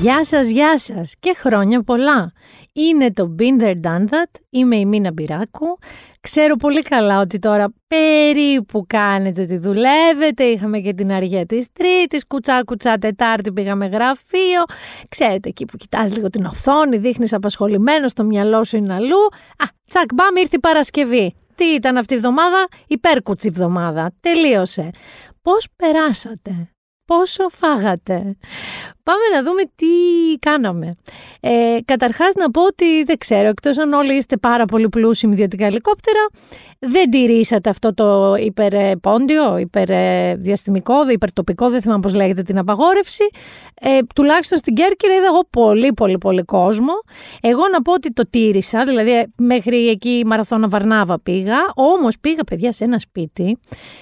Γεια σας, γεια σας και χρόνια πολλά. Είναι το Been There Done That, είμαι η Μίνα Μπυράκου. Ξέρω πολύ καλά ότι τώρα περίπου κάνετε ότι δουλεύετε. Είχαμε και την αργία της Τρίτης, κουτσά κουτσά Τετάρτη πήγαμε γραφείο. Ξέρετε εκεί που κοιτάς λίγο την οθόνη, δείχνεις απασχολημένο, το μυαλό σου είναι αλλού. Α, τσακ μπαμ ήρθε η Παρασκευή. Τι ήταν αυτή η εβδομάδα, υπέρκουτσι εβδομάδα. Τελείωσε. Πώς περάσατε, πόσο φάγατε; Πάμε να δούμε τι κάναμε. Ε, καταρχάς να πω ότι δεν ξέρω, εκτός αν όλοι είστε πάρα πολύ πλούσιοι με ιδιωτικά ελικόπτερα, δεν τηρήσατε αυτό το υπερπόντιο, υπερδιαστημικό, υπερτοπικό, δεν θυμάμαι πώς λέγεται την απαγόρευση. Ε, τουλάχιστον στην Κέρκυρα είδα εγώ πολύ πολύ πολύ κόσμο. Εγώ να πω ότι το τήρησα, δηλαδή μέχρι εκεί μαραθώνα Βαρνάβα πήγα, όμως πήγα παιδιά σε ένα σπίτι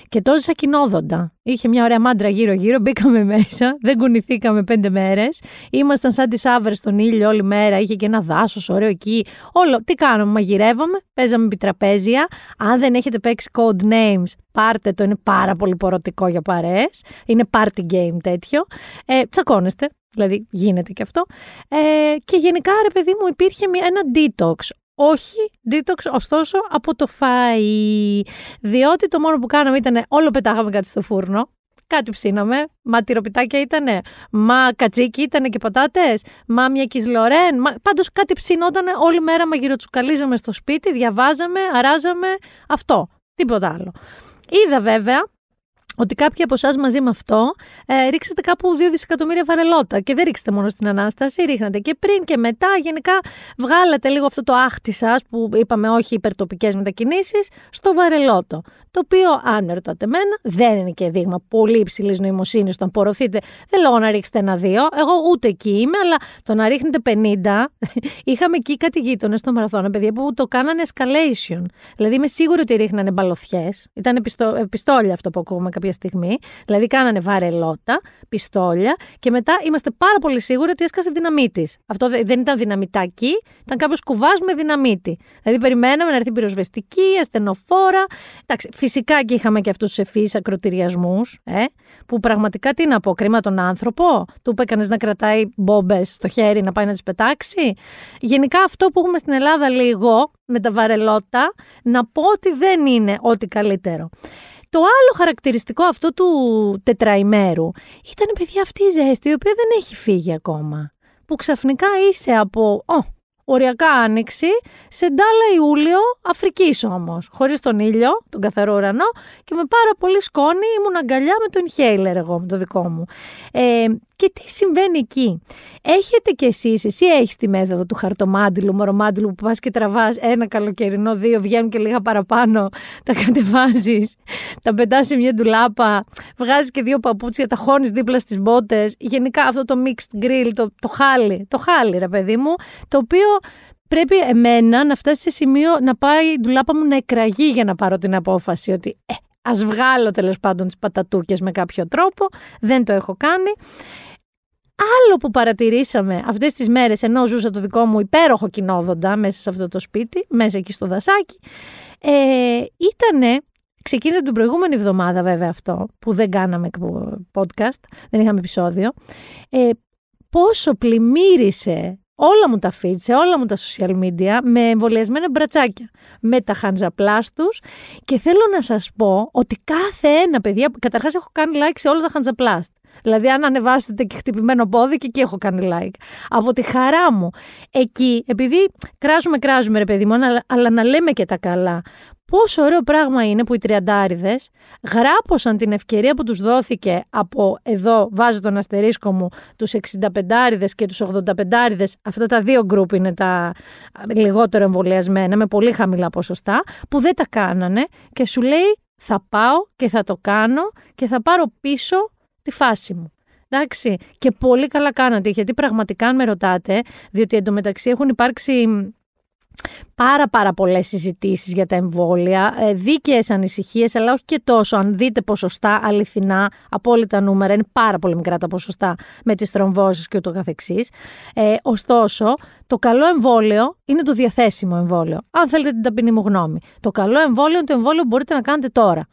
και το ζήσα κοινόδοντα. Είχε μια ωραία μάντρα γύρω-γύρω, μπήκαμε μέσα, δεν κουνηθήκαμε πέντε μέρες. Ήμασταν σαν τις άβρες στον ήλιο όλη μέρα. Είχε και ένα δάσος ωραίο εκεί. Όλο. Τι κάναμε, μαγειρεύαμε, παίζαμε επιτραπέζια. Αν δεν έχετε παίξει code names, πάρτε το. Είναι πάρα πολύ πορωτικό για παρέες. Είναι party game τέτοιο. Ε, τσακώνεστε. Δηλαδή γίνεται και αυτό. Ε, και γενικά, ρε παιδί μου, υπήρχε ένα detox. Όχι detox, ωστόσο, από το φαΐ. Διότι το μόνο που κάναμε ήταν όλο πετάγαμε κάτι στο φούρνο. Κάτι ψήναμε. Μα τυροπιτάκια ήτανε. Μα κατσίκι ήτανε και πατάτε. Μα μια κισλορέν. Μα... Πάντως κάτι ψήνονταν όλη μέρα μαγειροτσουκαλίζαμε στο σπίτι, διαβάζαμε, αράζαμε. Αυτό. Τίποτα άλλο. Είδα βέβαια ότι κάποιοι από εσάς μαζί με αυτό ε, ρίξατε κάπου 2 δισεκατομμύρια βαρελότα. Και δεν ρίξετε μόνο στην ανάσταση, ρίχνατε και πριν και μετά. Γενικά βγάλατε λίγο αυτό το άχτη σας που είπαμε όχι υπερτοπικές μετακινήσεις στο βαρελότο. Το οποίο, αν ρωτάτε εμένα, δεν είναι και δείγμα πολύ υψηλής νοημοσύνης όταν πορωθείτε. Δεν λέω να ρίξετε ένα-δύο. Εγώ ούτε εκεί είμαι, αλλά το να ρίχνετε 50. Είχαμε εκεί κάτι γείτονες στο μαραθώνα, παιδιά που το κάνανε escalation. Δηλαδή είμαι σίγουρη ότι ρίχνανε μπαλωθιέ. Ήταν πιστόλια αυτό που ακούμε κάποια στιγμή. Δηλαδή, κάνανε βαρελότα, πιστόλια και μετά είμαστε πάρα πολύ σίγουροι ότι έσκασε δυναμίτης. Αυτό δεν ήταν δυναμητάκι, ήταν κάποιος κουβάς με δυναμίτη. Δηλαδή, περιμέναμε να έρθει πυροσβεστική, ασθενοφόρα. Εντάξει, φυσικά και είχαμε και αυτούς τους ευφύ ακροτηριασμούς, ε, που πραγματικά τι να πω, κρίμα τον άνθρωπο, του είπε κανείς να κρατάει μπόμπες στο χέρι να πάει να τις πετάξει. Γενικά αυτό που έχουμε στην Ελλάδα λίγο με τα βαρελότα, να πω ότι δεν είναι ό,τι καλύτερο. Το άλλο χαρακτηριστικό αυτό του τετραημέρου ήταν, παιδιά, αυτή η ζέστη, η οποία δεν έχει φύγει ακόμα. Που ξαφνικά είσαι από, oh, οριακά άνοιξη, σε ντάλα Ιούλιο, Αφρικής όμως. Χωρίς τον ήλιο, τον καθαρό ουρανό και με πάρα πολύ σκόνη ήμουν αγκαλιά με το inhaler εγώ, με το δικό μου. Ε, και τι συμβαίνει εκεί; Έχετε κι εσείς, εσύ έχεις τη μέθοδο του χαρτομάντιλου, μορομάντιλου που πας και τραβάς ένα καλοκαιρινό, δύο βγαίνουν και λίγα παραπάνω, τα κατεβάζεις, τα πετάς σε μια ντουλάπα, βγάζεις και δύο παπούτσια, τα χώνεις δίπλα στις μπότες. Γενικά αυτό το mixed grill, το, το χάλι, το χάλι, ρε παιδί μου, το οποίο πρέπει εμένα να φτάσει σε σημείο να πάει η ντουλάπα μου να εκραγεί για να πάρω την απόφαση ότι ε, ας βγάλω τέλος πάντων τις πατατούκες με κάποιο τρόπο. Δεν το έχω κάνει. Άλλο που παρατηρήσαμε αυτές τις μέρες ενώ ζούσα το δικό μου υπέροχο κοινόδοντα μέσα σε αυτό το σπίτι, μέσα εκεί στο δασάκι, ε, ήτανε, ξεκίνησε την προηγούμενη εβδομάδα βέβαια αυτό, που δεν κάναμε podcast, δεν είχαμε επεισόδιο, ε, πόσο πλημμύρισε όλα μου τα feed, σε όλα μου τα social media, με εμβολιασμένα μπρατσάκια, με τα χαντζαπλάστους και θέλω να σας πω ότι κάθε ένα παιδιά, καταρχάς έχω κάνει like σε όλα τα χαντζαπλάστ. Δηλαδή, αν ανεβάσετε και χτυπημένο πόδι, και εκεί έχω κάνει like. Από τη χαρά μου. Εκεί, επειδή κράζουμε, κράζουμε, ρε παιδί μου, αλλά, να λέμε και τα καλά. Πόσο ωραίο πράγμα είναι που οι τριαντάριδες γράπωσαν την ευκαιρία που τους δόθηκε από εδώ, βάζω τον αστερίσκο μου, τους 65 και τους 85 αυτά τα δύο γκρουπ είναι τα λιγότερο εμβολιασμένα, με πολύ χαμηλά ποσοστά, που δεν τα κάνανε και σου λέει θα πάω και θα το κάνω και θα πάρω πίσω τη φάση μου. Εντάξει. Και πολύ καλά κάνατε, γιατί πραγματικά αν με ρωτάτε, διότι εντωμεταξύ έχουν υπάρξει πάρα πάρα πολλές συζητήσεις για τα εμβόλια, ε, δίκαιες ανησυχίες, αλλά όχι και τόσο. Αν δείτε ποσοστά αληθινά, απόλυτα νούμερα, είναι πάρα πολύ μικρά τα ποσοστά με τις τρομβώσεις και ούτω καθεξής. Ε, ωστόσο, το καλό εμβόλιο είναι το διαθέσιμο εμβόλιο. Αν θέλετε την ταπεινή μου γνώμη. Το καλό εμβόλιο είναι το εμβόλιο που μπορείτε να κάνετε τώρα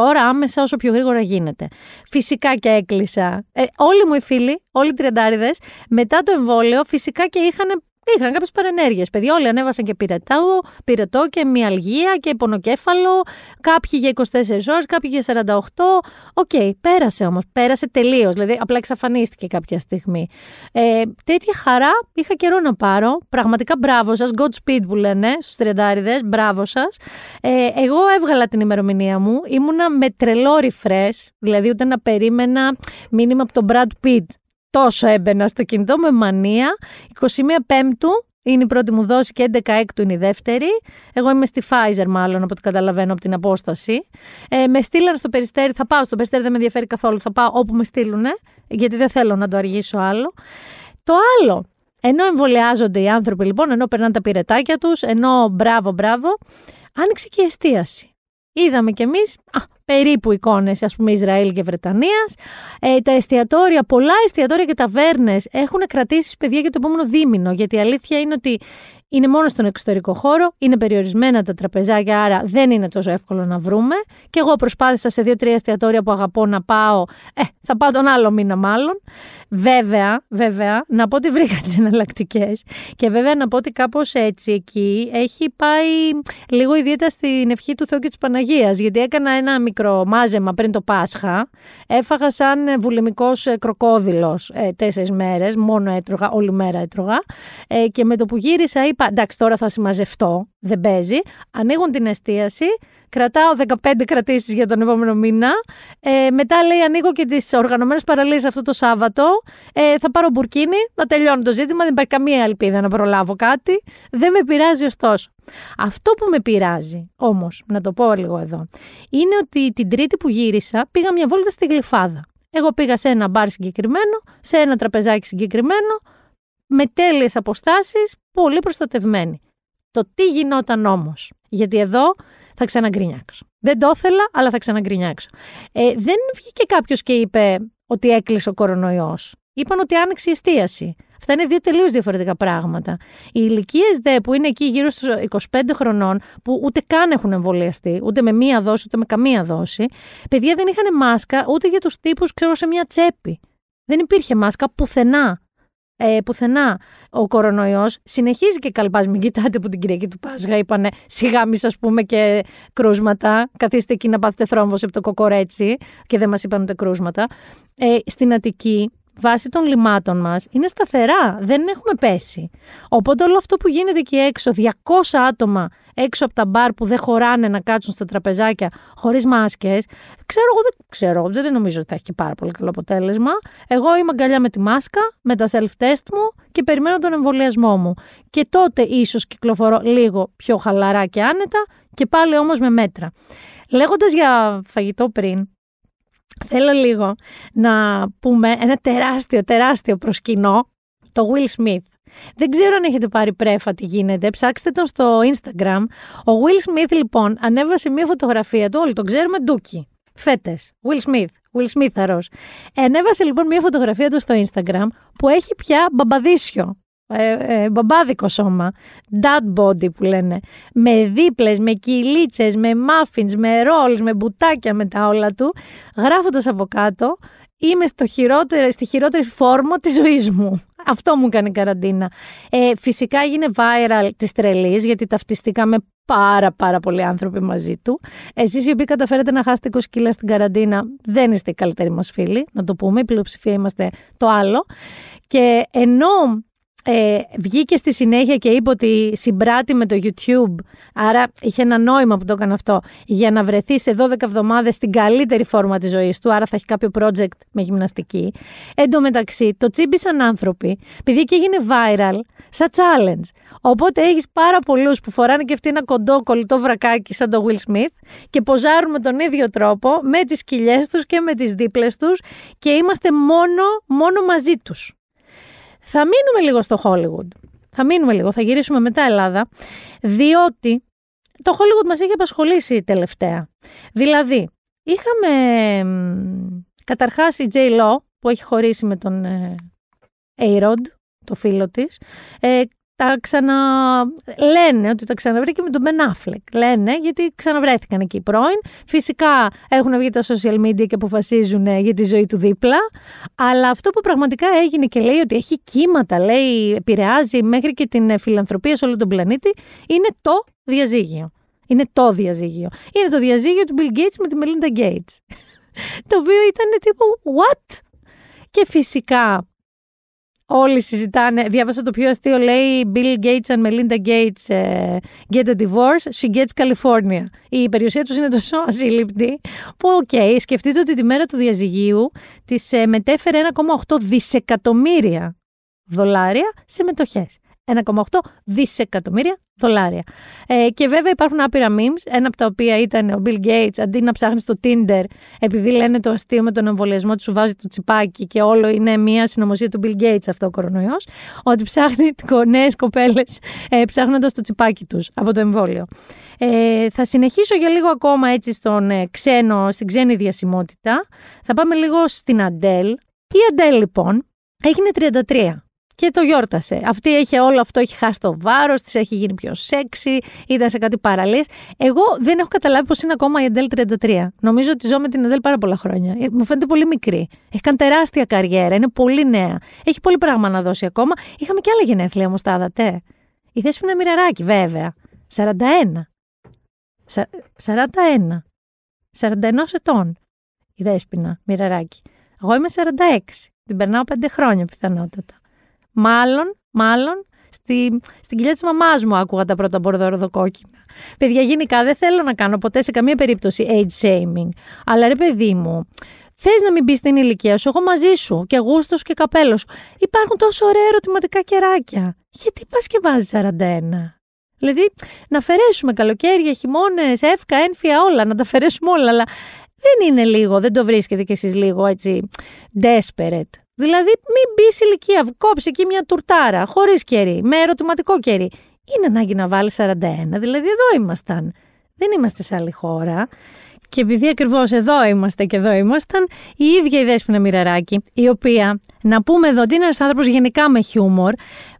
τώρα άμεσα όσο πιο γρήγορα γίνεται. Φυσικά και έκλεισα. Ε, όλοι μου οι φίλοι, όλοι οι τριαντάριδες, μετά το εμβόλιο φυσικά και είχαν Είχαν κάποιες παρενέργειες. Παιδιά, όλοι ανέβασαν και πυρετό, πυρετό και μυαλγία και πονοκέφαλο. Κάποιοι για 24 ώρες, κάποιοι για 48. OK, okay, πέρασε όμως. Πέρασε τελείως. Δηλαδή, απλά εξαφανίστηκε κάποια στιγμή. Ε, τέτοια χαρά είχα καιρό να πάρω. Πραγματικά μπράβο σας. Godspeed που λένε στους τριαντάρηδες. Μπράβο σας. Ε, εγώ έβγαλα την ημερομηνία μου. Ήμουνα με τρελό refresh. Δηλαδή, ούτε να περίμενα μήνυμα από τον Brad Pitt τόσο έμπαινα στο κινητό με μανία. 21 Πέμπτου είναι η πρώτη μου δόση και 11 έκτου είναι η δεύτερη. Εγώ είμαι στη Pfizer μάλλον από ό,τι καταλαβαίνω από την απόσταση. Ε, με στείλαν στο περιστέρι, θα πάω στο περιστέρι, δεν με ενδιαφέρει καθόλου, θα πάω όπου με στείλουν, γιατί δεν θέλω να το αργήσω άλλο. Το άλλο, ενώ εμβολιάζονται οι άνθρωποι λοιπόν, ενώ περνάνε τα πυρετάκια τους, ενώ μπράβο μπράβο, άνοιξε και η εστίαση. Είδαμε κι εμείς, περίπου εικόνες ας πούμε Ισραήλ και Βρετανίας. Ε, τα εστιατόρια, πολλά εστιατόρια και ταβέρνες έχουν κρατήσει παιδιά για το επόμενο δίμηνο, γιατί η αλήθεια είναι ότι είναι μόνο στον εξωτερικό χώρο, είναι περιορισμένα τα τραπεζάκια, άρα δεν είναι τόσο εύκολο να βρούμε. Και εγώ προσπάθησα σε δύο-τρία εστιατόρια που αγαπώ να πάω. Ε, θα πάω τον άλλο μήνα μάλλον. Βέβαια, βέβαια, να πω ότι βρήκα τις εναλλακτικές. Και βέβαια να πω ότι κάπως έτσι εκεί έχει πάει λίγο ιδιαίτερα στην ευχή του Θεού και της Παναγίας. Γιατί έκανα ένα μικρό μάζεμα πριν το Πάσχα. Έφαγα σαν βουλεμικό ε, κροκόδηλος ε, τέσσερις μέρες, μόνο έτρωγα, όλη μέρα έτρωγα. Ε, και με το που γύρισα είπα, εντάξει, τώρα θα συμμαζευτώ, δεν παίζει. Ανοίγουν την εστίαση, κρατάω 15 κρατήσεις για τον επόμενο μήνα. Ε, μετά λέει, ανοίγω και τις οργανωμένες παραλίες αυτό το Σάββατο. Ε, θα πάρω μπουρκίνι, να τελειώνω το ζήτημα. Δεν υπάρχει καμία ελπίδα να προλάβω κάτι. Δεν με πειράζει ωστόσο. Αυτό που με πειράζει, όμως, να το πω λίγο εδώ, είναι ότι την Τρίτη που γύρισα πήγα μια βόλτα στη Γλυφάδα. Εγώ πήγα σε ένα μπαρ συγκεκριμένο, σε ένα τραπεζάκι συγκεκριμένο, με τέλειες αποστάσεις, πολύ προστατευμένη. Το τι γινόταν όμως, γιατί εδώ θα ξαναγκρινιάξω. Δεν το ήθελα, αλλά θα ξαναγκρινιάξω. Ε, δεν βγήκε κάποιος και είπε ότι έκλεισε ο κορονοϊός. Είπαν ότι άνοιξε η εστίαση. Αυτά είναι δύο τελείως διαφορετικά πράγματα. Οι ηλικίες δε που είναι εκεί γύρω στους 25 χρονών, που ούτε καν έχουν εμβολιαστεί, ούτε με μία δόση, ούτε με καμία δόση, παιδιά δεν είχαν μάσκα ούτε για τους τύπους, ξέρω, σε μία τσέπη. Δεν υπήρχε μάσκα πουθενά ε, πουθενά ο κορονοϊός. Συνεχίζει και καλπάζει. Μην κοιτάτε που την Κυριακή του Πάσχα είπανε σιγά μη σας πούμε και κρούσματα. Καθίστε εκεί να πάθετε θρόμβωση από το κοκορέτσι και δεν μας είπαν ούτε κρούσματα. Ε, στην Αττική βάσει των λιμάτων μας είναι σταθερά, δεν έχουμε πέσει. Οπότε όλο αυτό που γίνεται εκεί έξω, 200 άτομα έξω από τα μπαρ που δεν χωράνε να κάτσουν στα τραπεζάκια χωρίς μάσκες, ξέρω εγώ, δεν ξέρω, δεν νομίζω ότι θα έχει και πάρα πολύ καλό αποτέλεσμα. Εγώ είμαι αγκαλιά με τη μάσκα, με τα self-test μου και περιμένω τον εμβολιασμό μου. Και τότε ίσως κυκλοφορώ λίγο πιο χαλαρά και άνετα και πάλι όμως με μέτρα. Λέγοντας για φαγητό πριν, Θέλω λίγο να πούμε ένα τεράστιο, τεράστιο προσκυνό, το Will Smith. Δεν ξέρω αν έχετε πάρει πρέφα τι γίνεται, ψάξτε τον στο Instagram. Ο Will Smith λοιπόν ανέβασε μια φωτογραφία του, όλοι τον ξέρουμε, ντούκι. Φέτες, Will Smith, Will Smith αρρός. Ανέβασε λοιπόν μια φωτογραφία του στο Instagram που έχει πια μπαμπαδίσιο ε, ε, μπαμπάδικο σώμα, dad body που λένε, με δίπλες, με κυλίτσες, με muffins, με rolls, με μπουτάκια με τα όλα του, γράφοντας από κάτω, είμαι στο χειρότερο, στη χειρότερη φόρμα της ζωής μου. Αυτό μου έκανε η καραντίνα. Ε, φυσικά έγινε viral της τρελής, γιατί ταυτιστήκαμε πάρα πάρα πολλοί άνθρωποι μαζί του. Εσείς οι οποίοι καταφέρετε να χάσετε 20 κιλά στην καραντίνα, δεν είστε οι καλύτεροι μας φίλοι, να το πούμε, η πλειοψηφία είμαστε το άλλο. Και ενώ ε, βγήκε στη συνέχεια και είπε ότι συμπράττει με το YouTube, άρα είχε ένα νόημα που το έκανε αυτό, για να βρεθεί σε 12 εβδομάδες στην καλύτερη φόρμα της ζωής του, άρα θα έχει κάποιο project με γυμναστική. Εν τω μεταξύ, το τσίμπησαν άνθρωποι, επειδή και έγινε viral, σαν challenge. Οπότε έχεις πάρα πολλούς που φοράνε και αυτοί ένα κοντό κολλητό βρακάκι σαν το Will Smith και ποζάρουν με τον ίδιο τρόπο, με τις κοιλιές τους και με τις δίπλες τους και είμαστε μόνο, μόνο μαζί τους. Θα μείνουμε λίγο στο Hollywood. Θα μείνουμε λίγο, θα γυρίσουμε μετά Ελλάδα, διότι το Hollywood μας έχει απασχολήσει τελευταία. Δηλαδή, είχαμε καταρχάς η J. Lo που έχει χωρίσει με τον ε, A-Rod, το φίλο της. Ε, τα ξαναλένε ότι τα ξαναβρήκε με τον Ben Affleck. Λένε γιατί ξαναβρέθηκαν εκεί πρώην. Φυσικά έχουν βγει τα social media και αποφασίζουν ε, για τη ζωή του δίπλα. Αλλά αυτό που πραγματικά έγινε και λέει ότι έχει κύματα, λέει, επηρεάζει μέχρι και την ε, φιλανθρωπία σε όλο τον πλανήτη, είναι το διαζύγιο. Είναι το διαζύγιο. Είναι το διαζύγιο του Bill Gates με τη Melinda Gates. το οποίο ήταν τύπου what? Και φυσικά Όλοι συζητάνε. Διάβασα το πιο αστείο. Λέει Bill Gates and Melinda Gates uh, get a divorce. She gets California. Η περιουσία τους είναι τόσο ασύλληπτη που, OK, okay, σκεφτείτε ότι τη μέρα του διαζυγίου της uh, μετέφερε 1,8 δισεκατομμύρια δολάρια σε μετοχές. 1,8 δισεκατομμύρια δολάρια. Ε, και βέβαια υπάρχουν άπειρα memes, ένα από τα οποία ήταν ο Bill Gates, αντί να ψάχνεις στο Tinder, επειδή λένε το αστείο με τον εμβολιασμό τους σου βάζει το τσιπάκι και όλο είναι μια συνωμοσία του Bill Gates αυτό ο κορονοϊός, ότι ψάχνει νέες κοπέλες ε, ψάχνοντας το τσιπάκι τους από το εμβόλιο. Ε, θα συνεχίσω για λίγο ακόμα έτσι στον ε, ξένο, στην ξένη διασημότητα. Θα πάμε λίγο στην Αντέλ. Η Αντέλ λοιπόν έγινε 33 και το γιόρτασε. Αυτή έχει όλο αυτό, έχει χάσει το βάρος της, έχει γίνει πιο σεξι, ήταν σε κάτι παραλίες. Εγώ δεν έχω καταλάβει πώς είναι ακόμα η Εντέλ 33. Νομίζω ότι ζω με την Εντέλ πάρα πολλά χρόνια. Ε, μου φαίνεται πολύ μικρή. Έχει κάνει τεράστια καριέρα, είναι πολύ νέα. Έχει πολύ πράγμα να δώσει ακόμα. Είχαμε και άλλα γενέθλια όμως, τα είδατε. Η Δέσποινα Μοιραράκη, βέβαια. 41. 41. 41 ετών. Η Δέσποινα Μοιραράκη. Εγώ είμαι 46. Την περνάω 5 χρόνια πιθανότατα. Μάλλον, μάλλον, στη, στην κοιλιά της μαμάς μου άκουγα τα πρώτα μπορδοροδοκόκκινα. Παιδιά, γενικά δεν θέλω να κάνω ποτέ σε καμία περίπτωση age shaming. Αλλά ρε παιδί μου, θες να μην μπεις στην ηλικία σου, εγώ μαζί σου και γούστος και καπέλος σου. Υπάρχουν τόσο ωραία ερωτηματικά κεράκια. Γιατί πας και βάζεις 41. Δηλαδή, να αφαιρέσουμε καλοκαίρια, χειμώνες, εύκα, ένφια, όλα, να τα αφαιρέσουμε όλα. Αλλά δεν είναι λίγο, δεν το βρίσκετε κι εσείς λίγο έτσι desperate. Δηλαδή, μην μπεις ηλικία, κόψει εκεί μια τουρτάρα, χωρίς κερί, με ερωτηματικό κερί. Είναι ανάγκη να βάλεις 41, δηλαδή εδώ ήμασταν. Δεν είμαστε σε άλλη χώρα. Και επειδή ακριβώς εδώ είμαστε και εδώ ήμασταν, η ίδια η Δέσποινα Μοιραράκη, η οποία, να πούμε εδώ ότι είναι ένας άνθρωπος γενικά με χιούμορ,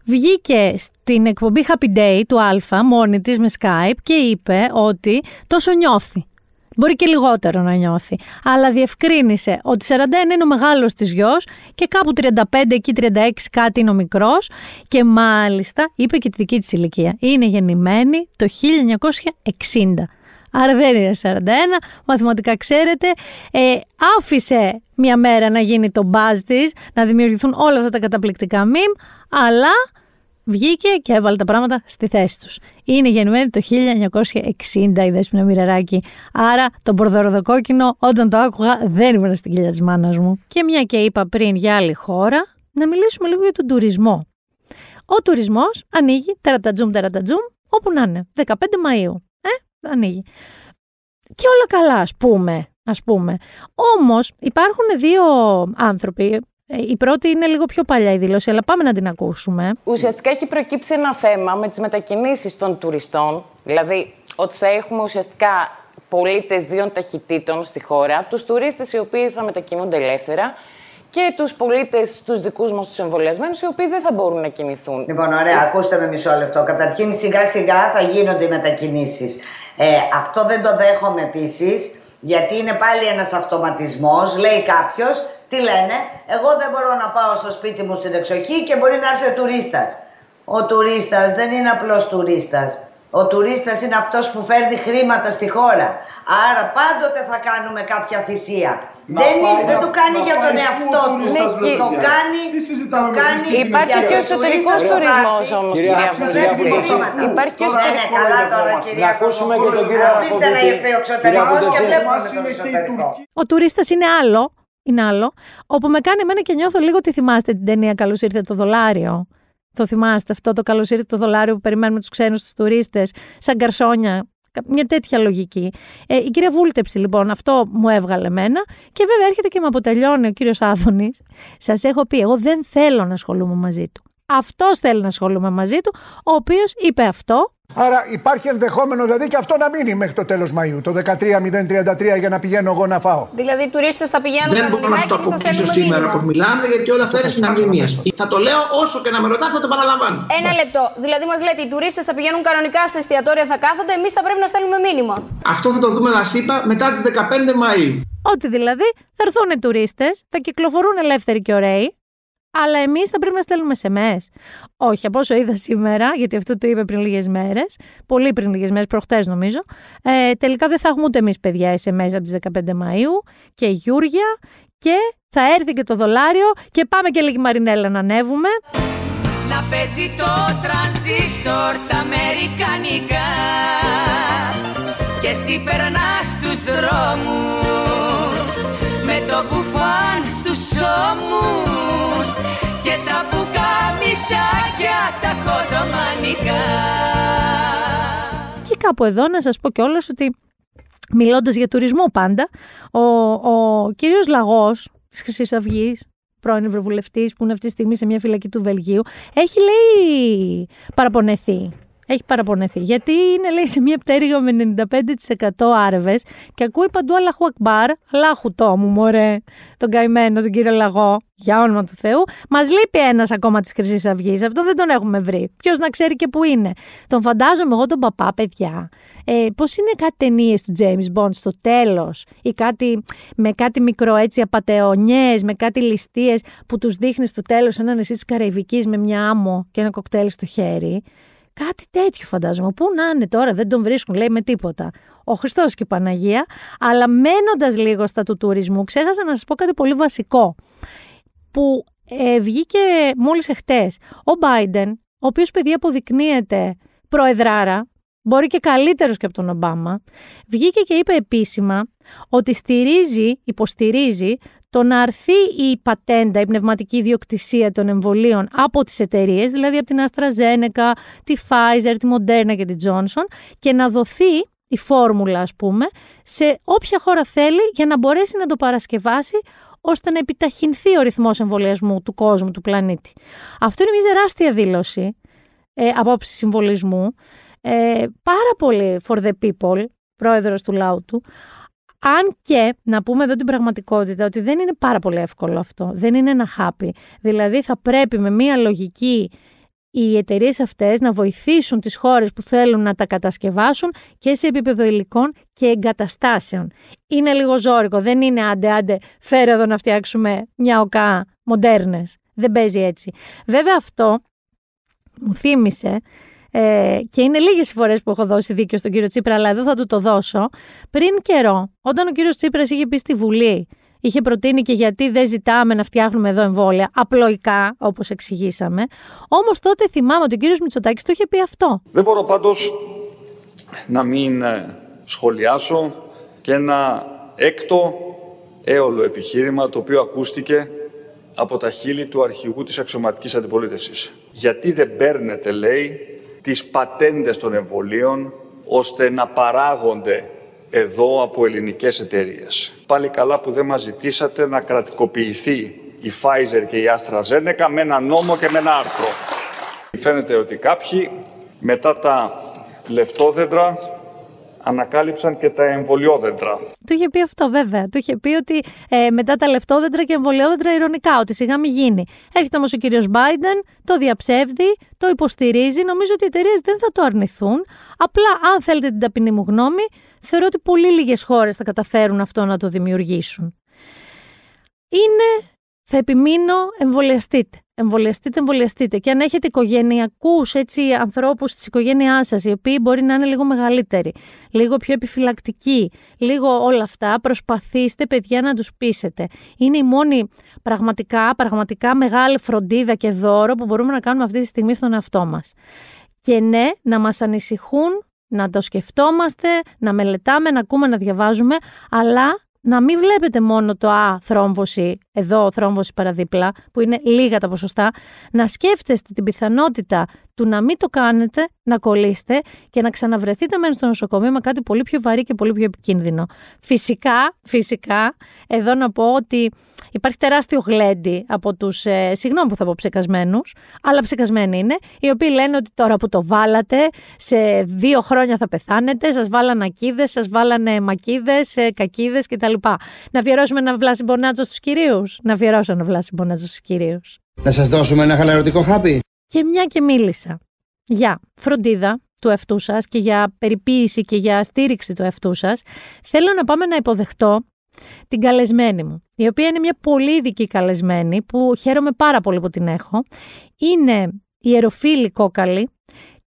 βγήκε στην εκπομπή Happy Day του Α μόνη της με Skype και είπε ότι τόσο νιώθει Μπορεί και λιγότερο να νιώθει. Αλλά διευκρίνησε ότι 41 είναι ο μεγάλος της γιος και κάπου 35 εκεί 36 κάτι είναι ο μικρός. Και μάλιστα είπε και τη δική της ηλικία. Είναι γεννημένη το 1960. Άρα δεν είναι 41, μαθηματικά ξέρετε. Ε, άφησε μια μέρα να γίνει το μπάζ της, να δημιουργηθούν όλα αυτά τα καταπληκτικά meme, αλλά βγήκε και έβαλε τα πράγματα στη θέση τους. Είναι γεννημένη το 1960 η Δέσποινα Μοιραράκη, άρα το μπορδοροδοκόκκινο όταν το άκουγα δεν ήμουν στην κοιλιά της μάνας μου. Και μια και είπα πριν για άλλη χώρα, να μιλήσουμε λίγο για τον τουρισμό. Ο τουρισμός ανοίγει, τερατατζούμ, τερατατζούμ, όπου να είναι, 15 Μαΐου. Ε, ανοίγει. Και όλα καλά, ας πούμε, ας πούμε. Όμως υπάρχουν δύο άνθρωποι ε, η πρώτη είναι λίγο πιο παλιά η δήλωση, αλλά πάμε να την ακούσουμε. Ουσιαστικά έχει προκύψει ένα θέμα με τις μετακινήσεις των τουριστών, δηλαδή ότι θα έχουμε ουσιαστικά πολίτες δύο ταχυτήτων στη χώρα, τους τουρίστες οι οποίοι θα μετακινούνται ελεύθερα και τους πολίτες, τους δικούς μας τους εμβολιασμένους, οι οποίοι δεν θα μπορούν να κινηθούν. Λοιπόν, ωραία, ακούστε με μισό λεπτό. Καταρχήν, σιγά σιγά θα γίνονται οι μετακινήσεις. Ε, αυτό δεν το δέχομαι επίσης, γιατί είναι πάλι ένας αυτοματισμός, λέει κάποιος, τι λένε, εγώ δεν μπορώ να πάω στο σπίτι μου στην εξοχή και μπορεί να έρθει ο τουρίστας. Ο τουρίστας δεν είναι απλός τουρίστας. Ο τουρίστας είναι αυτός που φέρνει χρήματα στη χώρα. Άρα πάντοτε θα κάνουμε κάποια θυσία. δεν, είναι, δεν το κάνει για τον εαυτό του. Ναι, το κάνει, το κάνει Υπάρχει και ο εσωτερικός τουρισμός όμως, κυρία Βουλή. Υπάρχει και ο εσωτερικός καλά τώρα, κυρία Να ακούσουμε και τον κύριο Αφήστε να ήρθε ο εξωτερικός και βλέπουμε τον εσωτερικό. Ο τουρίστας είναι άλλο είναι άλλο, όπου με κάνει εμένα και νιώθω λίγο ότι θυμάστε την ταινία Καλώς ήρθε το δολάριο. Το θυμάστε αυτό το καλώς ήρθε το δολάριο που περιμένουμε τους ξένους, τους τουρίστες, σαν καρσόνια. Μια τέτοια λογική. Ε, η κυρία Βούλτεψη, λοιπόν, αυτό μου έβγαλε εμένα. Και βέβαια έρχεται και με αποτελειώνει ο κύριος Άδωνης. Σας έχω πει, εγώ δεν θέλω να ασχολούμαι μαζί του. Αυτός θέλει να ασχολούμαι μαζί του, ο οποίος είπε αυτό. Άρα υπάρχει ενδεχόμενο δηλαδή και αυτό να μείνει μέχρι το τέλος Μαΐου, το 13.033 για να πηγαίνω εγώ να φάω. Δηλαδή οι τουρίστες θα πηγαίνουν Δεν μπορώ να σου το αποκρίνω σήμερα που μιλάμε, γιατί όλα αυτά είναι συναρμηνίε. Θα το λέω όσο και να με ρωτάτε, θα το παραλαμβάνω. Ένα λεπτό. Δηλαδή μας λέτε οι τουρίστες θα πηγαίνουν κανονικά στα εστιατόρια, θα κάθονται, εμείς θα πρέπει να στέλνουμε μήνυμα. Αυτό θα το δούμε, σα είπα, μετά τις 15 Μαΐου. Ότι δηλαδή θα έρθουν οι τουρίστες, θα κυκλοφορούν ελεύθεροι και ωραίοι, αλλά εμείς θα πρέπει να στέλνουμε SMS. Όχι, από όσο είδα σήμερα, γιατί αυτό το είπε πριν λίγες μέρες, πολύ πριν λίγες μέρες, προχτές νομίζω, ε, τελικά δεν θα έχουμε ούτε εμείς παιδιά SMS από τις 15 Μαου και Γιούρια και θα έρθει και το δολάριο και πάμε και λίγη Μαρινέλα να ανέβουμε. Να παίζει το τρανζίστορ τα αμερικανικά και εσύ περνάς τους δρόμους με το μπουφάν στους ώμους και τα πουκαμισάκια τα κοντομανικά. Και κάπου εδώ να σας πω κιόλας ότι μιλώντας για τουρισμό πάντα, ο, ο κύριος Λαγός της Χρυσής Αυγής, πρώην Ευρωβουλευτής που είναι αυτή τη στιγμή σε μια φυλακή του Βελγίου, έχει λέει παραπονεθεί έχει παραπονεθεί. Γιατί είναι, λέει, σε μια πτέρυγα με 95% άρευε και ακούει παντού Αλάχου Ακμπάρ, Αλάχου τόμου, μωρέ, τον καημένο, τον κύριο Λαγό, για όνομα του Θεού. Μας λείπει ένας ακόμα της Χρυσής Αυγής. Αυτό δεν τον έχουμε βρει. Ποιος να ξέρει και πού είναι. Τον φαντάζομαι εγώ τον παπά, παιδιά. Ε, Πώς είναι κάτι ταινίες του James Bond στο τέλος, ή κάτι, με κάτι μικρό έτσι απαταιωνιές, με κάτι ληστείες που τους δείχνει στο τέλος ένα νησί της Καραϊβικής με μια άμμο και ένα κοκτέιλ στο χέρι. Κάτι τέτοιο φαντάζομαι. Πού να είναι τώρα, δεν τον βρίσκουν, λέει με τίποτα. Ο Χριστός και η Παναγία. Αλλά μένοντας λίγο στα του τουρισμού, ξέχασα να σας πω κάτι πολύ βασικό. Που ε, βγήκε μόλις εχθές. Ο Biden, ο οποίος παιδί αποδεικνύεται προεδράρα, μπορεί και καλύτερος και από τον Ομπάμα, βγήκε και είπε επίσημα ότι στηρίζει, υποστηρίζει το να αρθεί η πατέντα, η πνευματική ιδιοκτησία των εμβολίων από τις εταιρείες, δηλαδή από την AstraZeneca, τη Pfizer, τη Moderna και τη Johnson και να δοθεί η φόρμουλα ας πούμε σε όποια χώρα θέλει για να μπορέσει να το παρασκευάσει ώστε να επιταχυνθεί ο ρυθμός εμβολιασμού του κόσμου, του πλανήτη. Αυτό είναι μια τεράστια δήλωση ε, απόψη συμβολισμού, ε, πάρα πολύ for the people, πρόεδρος του λαού του, αν και να πούμε εδώ την πραγματικότητα ότι δεν είναι πάρα πολύ εύκολο αυτό, δεν είναι ένα χάπι. Δηλαδή θα πρέπει με μία λογική οι εταιρείες αυτές να βοηθήσουν τις χώρες που θέλουν να τα κατασκευάσουν και σε επίπεδο υλικών και εγκαταστάσεων. Είναι λίγο ζώρικο, δεν είναι άντε άντε φέρε εδώ να φτιάξουμε μια οκά μοντέρνες. Δεν παίζει έτσι. Βέβαια αυτό μου θύμισε ε, και είναι λίγες οι φορές που έχω δώσει δίκιο στον κύριο Τσίπρα, αλλά εδώ θα του το δώσω. Πριν καιρό, όταν ο κύριος Τσίπρας είχε πει στη Βουλή, είχε προτείνει και γιατί δεν ζητάμε να φτιάχνουμε εδώ εμβόλια, απλοϊκά, όπως εξηγήσαμε. Όμως τότε θυμάμαι ότι ο κύριος Μητσοτάκης το είχε πει αυτό. Δεν μπορώ πάντως να μην ε, σχολιάσω και ένα έκτο έολο επιχείρημα το οποίο ακούστηκε από τα χείλη του αρχηγού της αξιωματικής αντιπολίτευσης. Γιατί δεν παίρνετε, λέει, τις πατέντες των εμβολίων ώστε να παράγονται εδώ από ελληνικές εταιρείες. Πάλι καλά που δεν μας ζητήσατε να κρατικοποιηθεί η Pfizer και η AstraZeneca με ένα νόμο και με ένα άρθρο. Φαίνεται ότι κάποιοι μετά τα λεφτόδεντρα ανακάλυψαν και τα εμβολιόδεντρα. Του είχε πει αυτό βέβαια. Του είχε πει ότι ε, μετά τα λεφτόδεντρα και εμβολιόδεντρα ηρωνικά, ότι σιγά μην γίνει. Έρχεται όμως ο κύριος Biden, το διαψεύδει, το υποστηρίζει. Νομίζω ότι οι εταιρείες δεν θα το αρνηθούν. Απλά, αν θέλετε την ταπεινή μου γνώμη, θεωρώ ότι πολύ λίγες χώρες θα καταφέρουν αυτό να το δημιουργήσουν. Είναι, θα επιμείνω, εμβολιαστείτε εμβολιαστείτε, εμβολιαστείτε. Και αν έχετε οικογενειακούς ανθρώπους της οικογένειάς σας, οι οποίοι μπορεί να είναι λίγο μεγαλύτεροι, λίγο πιο επιφυλακτικοί, λίγο όλα αυτά, προσπαθήστε, παιδιά, να τους πείσετε. Είναι η μόνη πραγματικά, πραγματικά μεγάλη φροντίδα και δώρο που μπορούμε να κάνουμε αυτή τη στιγμή στον εαυτό μας. Και ναι, να μας ανησυχούν, να το σκεφτόμαστε, να μελετάμε, να ακούμε, να διαβάζουμε, αλλά να μην βλέπετε μόνο το «α, θρόμβωση, εδώ θρόμβωση παραδίπλα», που είναι λίγα τα ποσοστά, να σκέφτεστε την πιθανότητα του να μην το κάνετε, να κολλήσετε και να ξαναβρεθείτε μένω στο νοσοκομείο με κάτι πολύ πιο βαρύ και πολύ πιο επικίνδυνο. Φυσικά, φυσικά, εδώ να πω ότι Υπάρχει τεράστιο γλέντι από τους, ε, συγγνώμη που θα πω ψεκασμένους, αλλά ψεκασμένοι είναι, οι οποίοι λένε ότι τώρα που το βάλατε, σε δύο χρόνια θα πεθάνετε, σας βάλανε ακίδες, σας βάλανε μακίδες, ε, κακίδες κτλ. Να αφιερώσουμε ένα βλάσι μπονάτσο στους κυρίους; Να αφιερώσω ένα βλάσι μπονάτσο στους κυρίους. Να σας δώσουμε ένα χαλαρωτικό χάπι; Και μια και μίλησα για φροντίδα του εαυτού σας και για περιποίηση και για στήριξη του εαυτού σας, θέλω να πάμε να υποδεχτώ την καλεσμένη μου, η οποία είναι μια πολύ ειδική καλεσμένη που χαίρομαι πάρα πολύ που την έχω. Είναι η Εροφίλη Κόκαλη.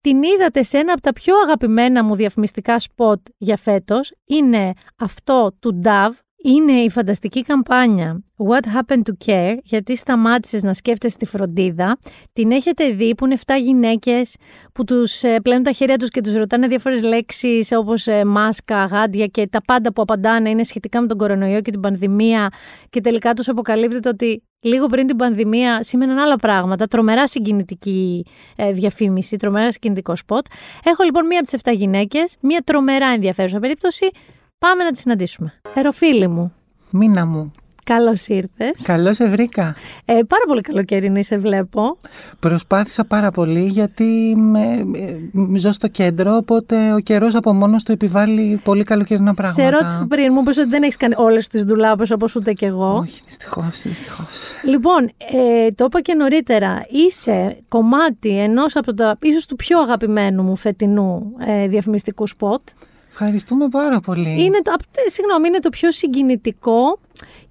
Την είδατε σε ένα από τα πιο αγαπημένα μου διαφημιστικά σποτ για φέτος. Είναι αυτό του Dove, είναι η φανταστική καμπάνια What Happened to Care, γιατί σταμάτησες να σκέφτεσαι τη φροντίδα. Την έχετε δει που είναι 7 γυναίκες που τους ε, πλένουν τα χέρια τους και τους ρωτάνε διάφορες λέξεις όπως ε, μάσκα, γάντια και τα πάντα που απαντάνε είναι σχετικά με τον κορονοϊό και την πανδημία και τελικά τους αποκαλύπτεται ότι λίγο πριν την πανδημία σήμαιναν άλλα πράγματα. Τρομερά συγκινητική ε, διαφήμιση, τρομερά συγκινητικό σποτ. Έχω λοιπόν μία από τις 7 γυναίκες, μία τρομερά ενδιαφέρουσα περίπτωση Πάμε να τη συναντήσουμε. Εροφίλη μου. Μίνα μου. Καλώς ήρθες. Καλώς σε βρήκα. Ε, πάρα πολύ καλοκαιρινή σε βλέπω. Προσπάθησα πάρα πολύ γιατί με, ε, ζω στο κέντρο, οπότε ο καιρός από μόνος του επιβάλλει πολύ καλοκαιρινά πράγματα. Σε ρώτησα πριν, μου είπες ότι δεν έχεις κάνει όλες τις ντουλάπες όπως ούτε κι εγώ. Όχι, δυστυχώς, δυστυχώς. Λοιπόν, ε, το είπα και νωρίτερα. Είσαι κομμάτι ενός από τα ίσως του πιο αγαπημένου μου φετινού ε, διαφημιστικού σποτ. Ευχαριστούμε πάρα πολύ. Είναι το, συγγνώμη, είναι το πιο συγκινητικό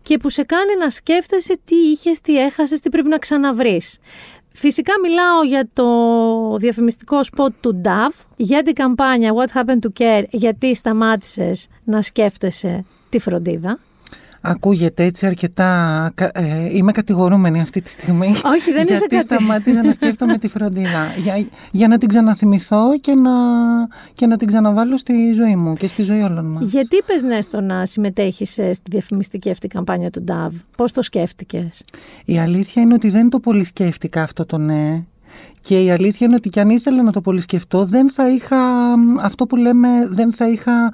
και που σε κάνει να σκέφτεσαι τι είχες, τι έχασες, τι πρέπει να ξαναβρεις. Φυσικά μιλάω για το διαφημιστικό σποτ του Dove, για την καμπάνια What Happened to Care, γιατί σταμάτησες να σκέφτεσαι τη φροντίδα. Ακούγεται έτσι αρκετά. Ε, είμαι κατηγορούμενη αυτή τη στιγμή. Όχι, δεν είσαι Γιατί σταμάτησα να σκέφτομαι τη φροντίδα. Για, για να την ξαναθυμηθώ και να, και να την ξαναβάλω στη ζωή μου και στη ζωή όλων μας. Γιατί είπες ναι στο να συμμετέχεις ε, στη διαφημιστική αυτή καμπάνια του DAV. Πώς το σκέφτηκες; Η αλήθεια είναι ότι δεν το πολύ σκέφτηκα αυτό το ναι. Και η αλήθεια είναι ότι κι αν ήθελα να το πολύ σκεφτώ, δεν θα είχα αυτό που λέμε, δεν θα είχα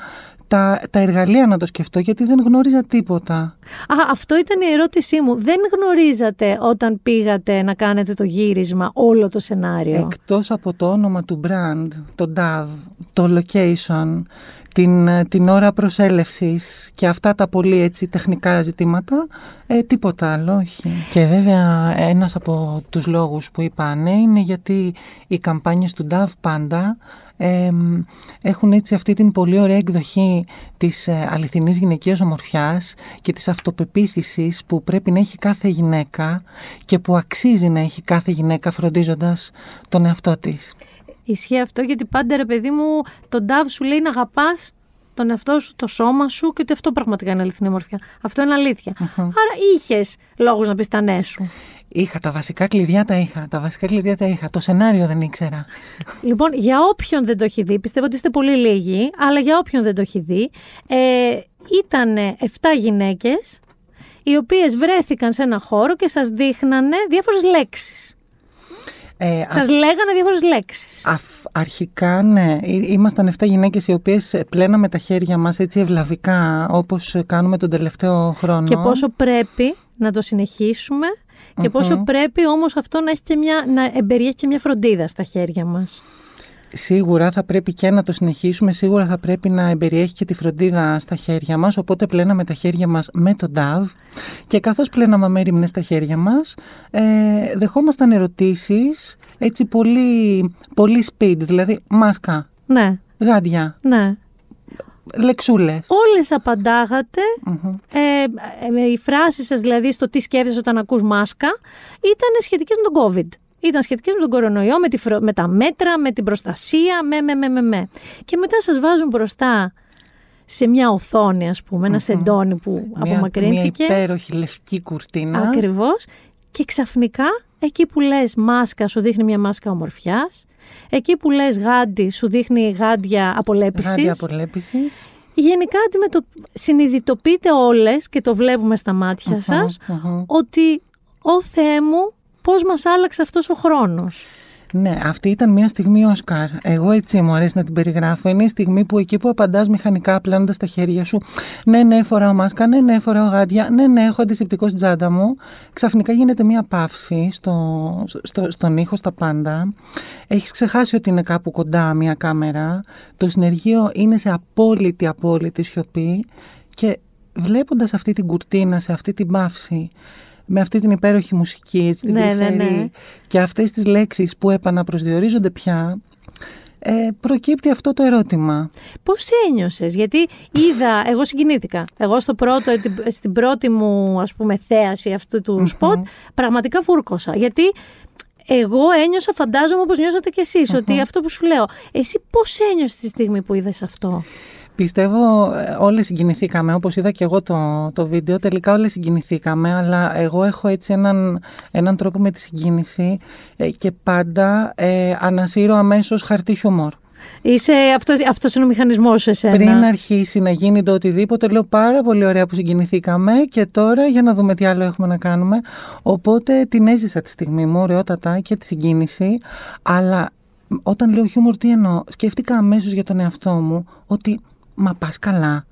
τα, τα εργαλεία να το σκεφτώ γιατί δεν γνώριζα τίποτα. Α, αυτό ήταν η ερώτησή μου. Δεν γνωρίζατε όταν πήγατε να κάνετε το γύρισμα όλο το σενάριο; Εκτός από το όνομα του brand, το DAV, το location, την, την ώρα προσέλευσης και αυτά τα πολύ έτσι τεχνικά ζητήματα, ε, τίποτα άλλο, όχι. Και βέβαια ένας από τους λόγους που είπα ναι είναι γιατί οι καμπάνιες του DAV πάντα έχουν έτσι αυτή την πολύ ωραία εκδοχή της ε, αληθινής γυναικείας ομορφιάς και της αυτοπεποίθησης που πρέπει να έχει κάθε γυναίκα και που αξίζει να έχει κάθε γυναίκα φροντίζοντας τον εαυτό της. Ισχύει αυτό γιατί πάντα ρε παιδί μου τον Ντάβ σου λέει να αγαπάς τον εαυτό σου, το σώμα σου και ότι αυτό πραγματικά είναι αληθινή ομορφιά. Αυτό είναι Άρα είχες λόγους να πεις τα ναι σου. Είχα τα βασικά κλειδιά, τα είχα. Τα βασικά κλειδιά τα είχα. Το σενάριο δεν ήξερα. Λοιπόν, για όποιον δεν το έχει δει, πιστεύω ότι είστε πολύ λίγοι, αλλά για όποιον δεν το έχει δει, ε, ήταν 7 γυναίκες οι οποίες βρέθηκαν σε ένα χώρο και σας δείχνανε διάφορες λέξεις. Ε, Σας λέγανε διάφορες λέξεις. αρχικά, ναι. Ήμασταν 7 γυναίκες οι οποίες πλέναμε τα χέρια μας έτσι ευλαβικά, όπως κάνουμε τον τελευταίο χρόνο. Και πόσο πρέπει να το συνεχίσουμε και πόσο πρέπει όμως αυτό να, έχει και μια, να εμπεριέχει και μια φροντίδα στα χέρια μας. Σίγουρα θα πρέπει και να το συνεχίσουμε, σίγουρα θα πρέπει να εμπεριέχει και τη φροντίδα στα χέρια μας, οπότε πλέναμε τα χέρια μας με τον DAV και καθώς πλέναμε μέρημνες στα χέρια μας, ε, δεχόμασταν ερωτήσεις έτσι πολύ, πολύ speed, δηλαδή μάσκα, ναι. γάντια, ναι λεξούλες. Όλες Ε, ε, οι φράσεις σας δηλαδή στο τι σκέφτεσαι όταν ακούς μάσκα ήταν σχετικές με τον COVID. Ήταν σχετικές με τον κορονοϊό, με, τη, με τα μέτρα, με την προστασία, με, με, με, με, με. Και μετά σας βάζουν μπροστά σε μια οθόνη, ας πούμε, ένα σεντόνι που μια, απομακρύνθηκε. Μια υπέροχη λευκή κουρτίνα. Ακριβώς. Και ξαφνικά, εκεί που λες μάσκα, σου δείχνει μια μάσκα ομορφιάς. Εκεί που λες γάντι, σου δείχνει γάντια απολέπισης. Γάντια απολέπισης. Γενικά αντιμετω... συνειδητοποιείτε όλες, και το βλέπουμε στα μάτια σας, ότι «Ω Θεέ μου, πώς μας άλλαξε αυτός ο χρόνος». Ναι, αυτή ήταν μια στιγμή Όσκαρ. Εγώ έτσι μου αρέσει να την περιγράφω. Είναι η στιγμή που εκεί που απαντάς μηχανικά, πλάνοντας τα χέρια σου. Ναι, ναι, φοράω μάσκα. Ναι, ναι, φοράω γάντια. Ναι, ναι, έχω αντισηπτικό στην τσάντα μου. Ξαφνικά γίνεται μια παύση στο, στο, στον ήχο, στα πάντα. Έχεις ξεχάσει ότι είναι κάπου κοντά μια κάμερα. Το συνεργείο είναι σε απόλυτη, απόλυτη σιωπή. Και βλέποντας αυτή την κουρτίνα, σε αυτή την παύση, με αυτή την υπέροχη μουσική, έτσι, την Ναι, ναι, τρυφερή, ναι. και αυτές τις λέξεις που επαναπροσδιορίζονται πια, ε, προκύπτει αυτό το ερώτημα. Πώς ένιωσες, Γιατί είδα, εγώ συγκινήθηκα. Εγώ στο πρώτο, την- στην πρώτη μου ας πούμε θέαση αυτού του σποτ, πραγματικά φούρκωσα. Γιατί εγώ ένιωσα, φαντάζομαι όπως νιώσατε κι εσείς, ότι αυτό που σου λέω. Εσύ πώς ένιωσες τη στιγμή που είδες αυτό; Πιστεύω ε, όλες συγκινηθήκαμε, όπως είδα και εγώ το, το βίντεο, τελικά όλες συγκινηθήκαμε, αλλά εγώ έχω έτσι έναν, έναν τρόπο με τη συγκίνηση ε, και πάντα ε, ανασύρω αμέσως χαρτί χιούμορ. Είσαι, αυτός, αυτός είναι ο μηχανισμός σου εσένα. Πριν αρχίσει να γίνει το οτιδήποτε, λέω πάρα πολύ ωραία που συγκινηθήκαμε και τώρα για να δούμε τι άλλο έχουμε να κάνουμε. Οπότε την έζησα τη στιγμή μου, ωραιότατα και τη συγκίνηση, αλλά όταν λέω χιούμορ τι εννοώ, σκέφτηκα αμέσως για τον εαυτό μου ότι μα πας καλά.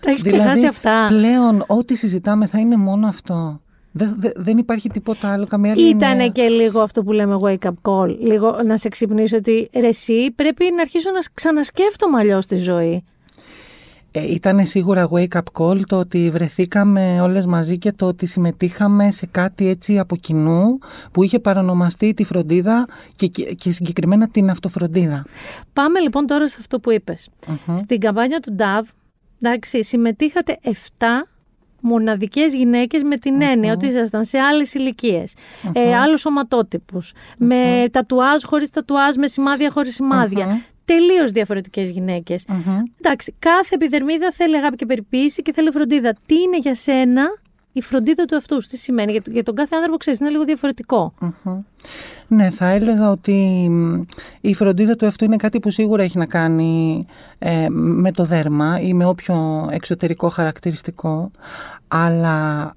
Τα έχεις ξεχάσει αυτά. πλέον ό,τι συζητάμε θα είναι μόνο αυτό. Δεν, δεν- δεν υπάρχει τίποτα άλλο, καμία άλλη Ήτανε έννοια. και λίγο αυτό που λέμε wake up call. Λίγο να σε ξυπνήσω ότι ρε εσύ πρέπει να αρχίσω να ξανασκέφτομαι αλλιώς τη ζωή. Ε, ήταν σίγουρα wake up call το ότι βρεθήκαμε όλες μαζί και το ότι συμμετείχαμε σε κάτι έτσι από κοινού που είχε παρονομαστεί τη φροντίδα και, και, και συγκεκριμένα την αυτοφροντίδα. Πάμε λοιπόν τώρα σε αυτό που είπες. Στην καμπάνια του DAV, εντάξει, συμμετείχατε 7 μοναδικές γυναίκες με την έννοια ότι ήσασταν σε άλλες ηλικίες, ε, άλλους σωματότυπους, με τατουάζ χωρίς τατουάζ, με σημάδια χωρίς σημάδια. Τελείως διαφορετικές γυναίκες. Εντάξει, κάθε επιδερμίδα θέλει αγάπη και περιποίηση και θέλει φροντίδα. Τι είναι για σένα η φροντίδα του αυτού, τι σημαίνει; Για, για τον κάθε άνθρωπο, ξέρεις, είναι λίγο διαφορετικό. Ναι, θα έλεγα ότι μ, η φροντίδα του εαυτού είναι κάτι που σίγουρα έχει να κάνει ε, με το δέρμα ή με όποιο εξωτερικό χαρακτηριστικό, αλλά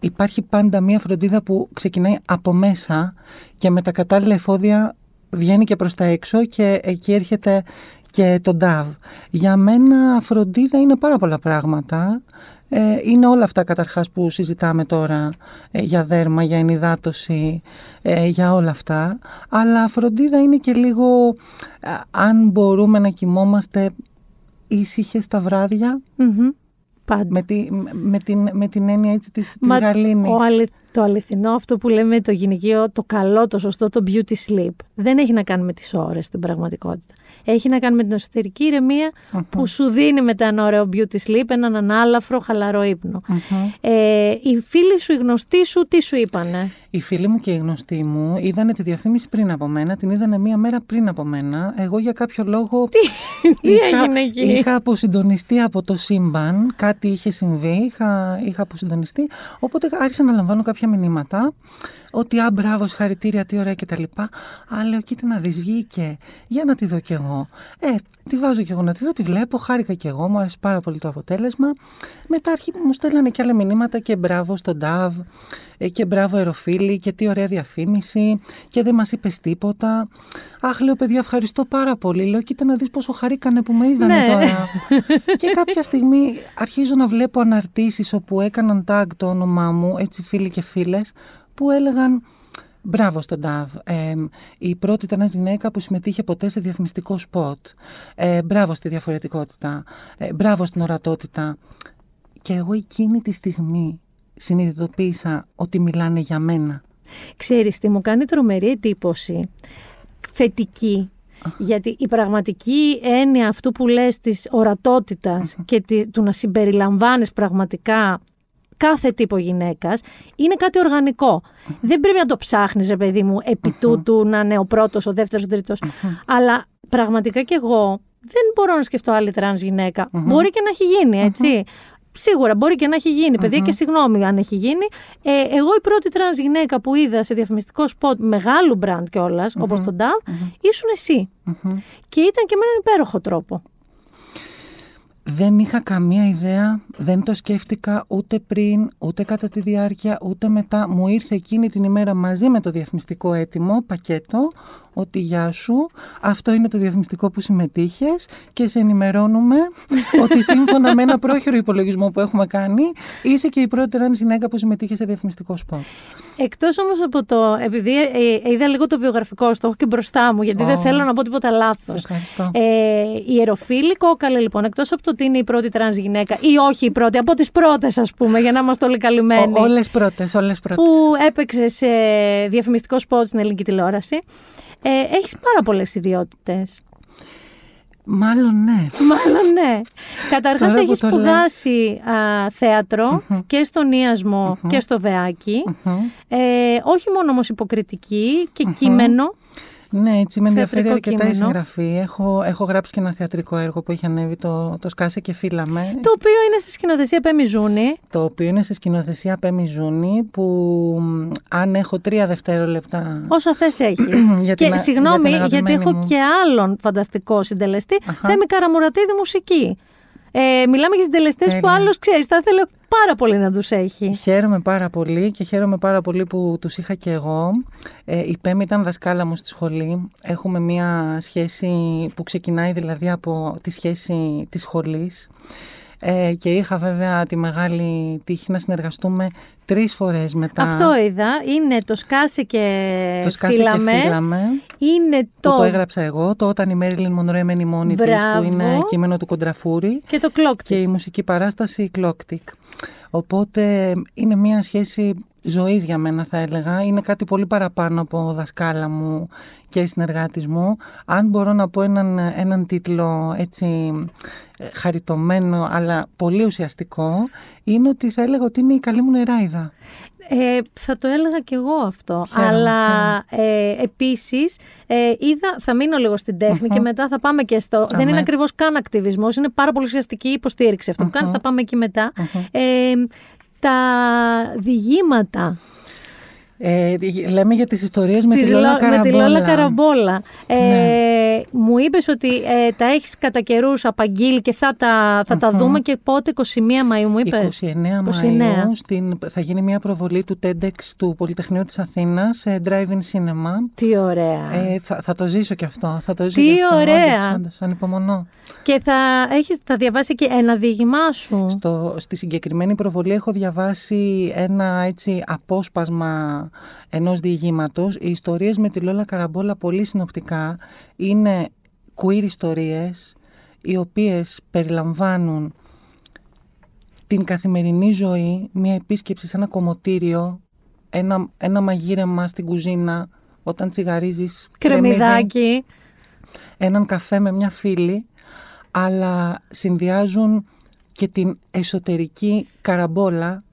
υπάρχει πάντα μία φροντίδα που ξεκινάει από μέσα και με τα κατάλληλα εφόδια βγαίνει και προς τα έξω και εκεί έρχεται και το DAV. Για μένα φροντίδα είναι πάρα πολλά πράγματα. Ε, είναι όλα αυτά καταρχάς που συζητάμε τώρα ε, για δέρμα, για ενυδάτωση, ε, για όλα αυτά. Αλλά φροντίδα είναι και λίγο ε, αν μπορούμε να κοιμόμαστε ήσυχες τα βράδια Μμμ. Πάντα. με, τη, με, την, με την έννοια έτσι της, της Μα γαλήνης. ο αλη- το αληθινό, αυτό που λέμε το γυναικείο, το καλό, το σωστό, το beauty sleep, δεν έχει να κάνει με τις ώρες στην πραγματικότητα. Έχει να κάνει με την εσωτερική ηρεμία που σου δίνει μετά ένα ωραίο beauty sleep, έναν ανάλαφρο, χαλαρό ύπνο. Ε, οι φίλοι σου, οι γνωστοί σου, τι σου είπανε; Οι φίλοι μου και οι γνωστοί μου είδανε τη διαφήμιση πριν από μένα, την είδανε μία μέρα πριν από μένα. Εγώ για κάποιο λόγο. Τι, τι έγινε εκεί; Είχα αποσυντονιστεί από το σύμπαν, κάτι είχε συμβεί, είχα, είχα αποσυντονιστεί. Οπότε άρχισα να λαμβάνω κάποια μηνύματα ότι α, μπράβο, συγχαρητήρια, τι ωραία κτλ. Α, λέω, κοίτα να δεις, βγήκε. Για να τη δω κι εγώ. Ε, τη βάζω κι εγώ να τη δω, τη βλέπω, χάρηκα κι εγώ, μου άρεσε πάρα πολύ το αποτέλεσμα. Μετά αρχι, μου στέλνανε κι άλλα μηνύματα και μπράβο στον Νταβ ε, και μπράβο Εροφίλη και τι ωραία διαφήμιση και δεν μας είπες τίποτα. Αχ, λέω παιδιά ευχαριστώ πάρα πολύ. Λέω κοίτα να δεις πόσο χαρήκανε που με είδανε Ναι. τώρα. και κάποια στιγμή αρχίζω να βλέπω αναρτήσεις όπου έκαναν tag το όνομά μου, έτσι φίλοι και φίλες, που έλεγαν Μπράβο στον Νταβ. Ε, η πρώτη ήταν μια γυναίκα που συμμετείχε ποτέ σε διαφημιστικό σποτ. Ε, μπράβο στη διαφορετικότητα. Ε, μπράβο στην ορατότητα. Και εγώ εκείνη τη στιγμή συνειδητοποίησα ότι μιλάνε για μένα. Ξέρεις τι μου κάνει τρομερή εντύπωση, θετική, γιατί η πραγματική έννοια αυτού που λες της ορατότητας και τη- του να συμπεριλαμβάνεις πραγματικά κάθε τύπο γυναίκας είναι κάτι οργανικό. Δεν πρέπει να το ψάχνεις, ρε παιδί μου, επί τούτου να είναι ο πρώτος, ο δεύτερος, ο τρίτος. Αλλά πραγματικά κι εγώ δεν μπορώ να σκεφτώ άλλη τρανς γυναίκα. Μπορεί και να έχει γίνει, έτσι. Σίγουρα μπορεί και να έχει γίνει, παιδιά, και συγγνώμη αν έχει γίνει. Ε, εγώ η πρώτη τρανς γυναίκα που είδα σε διαφημιστικό σποτ μεγάλου brand κιόλας, όπως τον Dove, ήσουν εσύ. Και ήταν και με έναν υπέροχο τρόπο. Δεν είχα καμία ιδέα, δεν το σκέφτηκα ούτε πριν, ούτε κατά τη διάρκεια, ούτε μετά. Μου ήρθε εκείνη την ημέρα μαζί με το διαφημιστικό έτοιμο, πακέτο, ότι γεια σου, αυτό είναι το διαφημιστικό που συμμετείχες και σε ενημερώνουμε ότι σύμφωνα με ένα πρόχειρο υπολογισμό που έχουμε κάνει, είσαι και η πρώτη τραν γυναίκα που συμμετείχε σε διαφημιστικό σπορ. Εκτός όμως από το. Επειδή ε, ε, είδα λίγο το βιογραφικό, στο έχω και μπροστά μου, γιατί δεν Ω. θέλω να πω τίποτα λάθος. Σε ευχαριστώ. Ε, η Ερωφίλη Κόκκαλη, λοιπόν, εκτός από το ότι είναι η πρώτη τρανς γυναίκα, ή όχι η πρώτη, από τις πρώτες, ας πούμε, για να είμαστε όλοι καλυμμένοι. Όλες πρώτες, όλες πρώτες. που έπαιξε σε διαφημιστικό σποτ στην ελληνική τηλεόραση. Ε, έχεις πάρα πολλές ιδιότητες. Μάλλον ναι. Μάλλον ναι. Καταρχάς Τώρα που έχεις το λες. σπουδάσει α, θέατρο και στον Ίασμο και στο Βεάκη. Ε, όχι μόνο όμως υποκριτική και κείμενο. Ναι, έτσι με ενδιαφέρει Θεατρικό αρκετά η κείμενο. συγγραφή. Έχω, έχω γράψει και ένα θεατρικό έργο που έχει ανέβει το, το Σκάσε και Φύλαμε. Το οποίο είναι στη σκηνοθεσία Πέμι Ζούνη. Το οποίο είναι σε σκηνοθεσία Πέμι Ζούνη που μ, αν έχω τρία δευτερόλεπτα Όσα θες έχεις. Για και την α- συγγνώμη, για την γιατί έχω αγαπημένη μου. και άλλον φανταστικό συντελεστή. Θέμη Καραμουρατίδη μουσική. Ε, μιλάμε για συντελεστές που Τέλεια. άλλος ξέρεις, θα ήθελε πάρα πολύ να τους έχει. Χαίρομαι πάρα πολύ και χαίρομαι πάρα πολύ που τους είχα και εγώ. Ε, η Πέμη ήταν δασκάλα μου στη σχολή. Έχουμε μία σχέση που ξεκινάει δηλαδή από τη σχέση της σχολής. Ε, και είχα βέβαια τη μεγάλη τύχη να συνεργαστούμε τρεις φορές μετά. Αυτό είδα. Είναι το σκάσε και το σκάσε φύλαμε. και φύλαμε. Είναι Που το... το έγραψα εγώ, το όταν η Μέριλιν Μονρό έμενε μόνη της, Μπράβο. που είναι κείμενο του Κοντραφούρη. Και το κλόκ. Και η μουσική παράσταση Clocktick. Οπότε είναι μια σχέση ζωής για μένα θα έλεγα. Είναι κάτι πολύ παραπάνω από δασκάλα μου και συνεργάτης μου. Αν μπορώ να πω έναν, έναν τίτλο έτσι ε, χαριτωμένο αλλά πολύ ουσιαστικό, είναι ότι θα έλεγα ότι είναι η καλή μου νεράιδα. Ε, θα το έλεγα κι εγώ αυτό. Χαίρομαι, Αλλά ε, επίσης ε, είδα, θα μείνω λίγο στην τεχνη και μετά θα πάμε και στο... δεν είναι ναι. ακριβώς καν ακτιβισμός, είναι πάρα πολύ ουσιαστική υποστήριξη αυτό που κάνεις, θα πάμε εκεί μετά. Ε, τα διηγήματα Ε, λέμε για τις ιστορίες με της τη Λόλα Λο- Καραμπόλα. με τη Λόλα Καραμπόλα. Ε, Ναι. Μου είπες ότι ε, τα έχεις κατά καιρούς απαγγείλει και θα τα, θα τα δούμε και πότε, 21 Μαΐου μου είπες; 29 Μαΐου στην, θα γίνει μια προβολή του TEDx του Πολυτεχνείου της Αθήνας σε Drive-In Cinema. Τι ωραία. Ε, θα, θα το ζήσω και αυτό. Θα το ζήσω Τι και αυτό, ωραία. Όντως, όντως, ανυπομονώ. Και θα, έχεις, θα διαβάσει και ένα διήγημά σου; Στο, στη συγκεκριμένη προβολή έχω διαβάσει ένα έτσι απόσπασμα ενός διηγήματος. Οι ιστορίες με τη Λόλα Καραμπόλα πολύ συνοπτικά είναι queer ιστορίες οι οποίες περιλαμβάνουν την καθημερινή ζωή, μια επίσκεψη σε ένα κομμωτήριο, ένα, ένα μαγείρεμα στην κουζίνα όταν τσιγαρίζεις κρεμμύδι, Κρεμμυδάκι. έναν καφέ με μια φίλη, αλλά συνδυάζουν και την εσωτερική καραμπόλα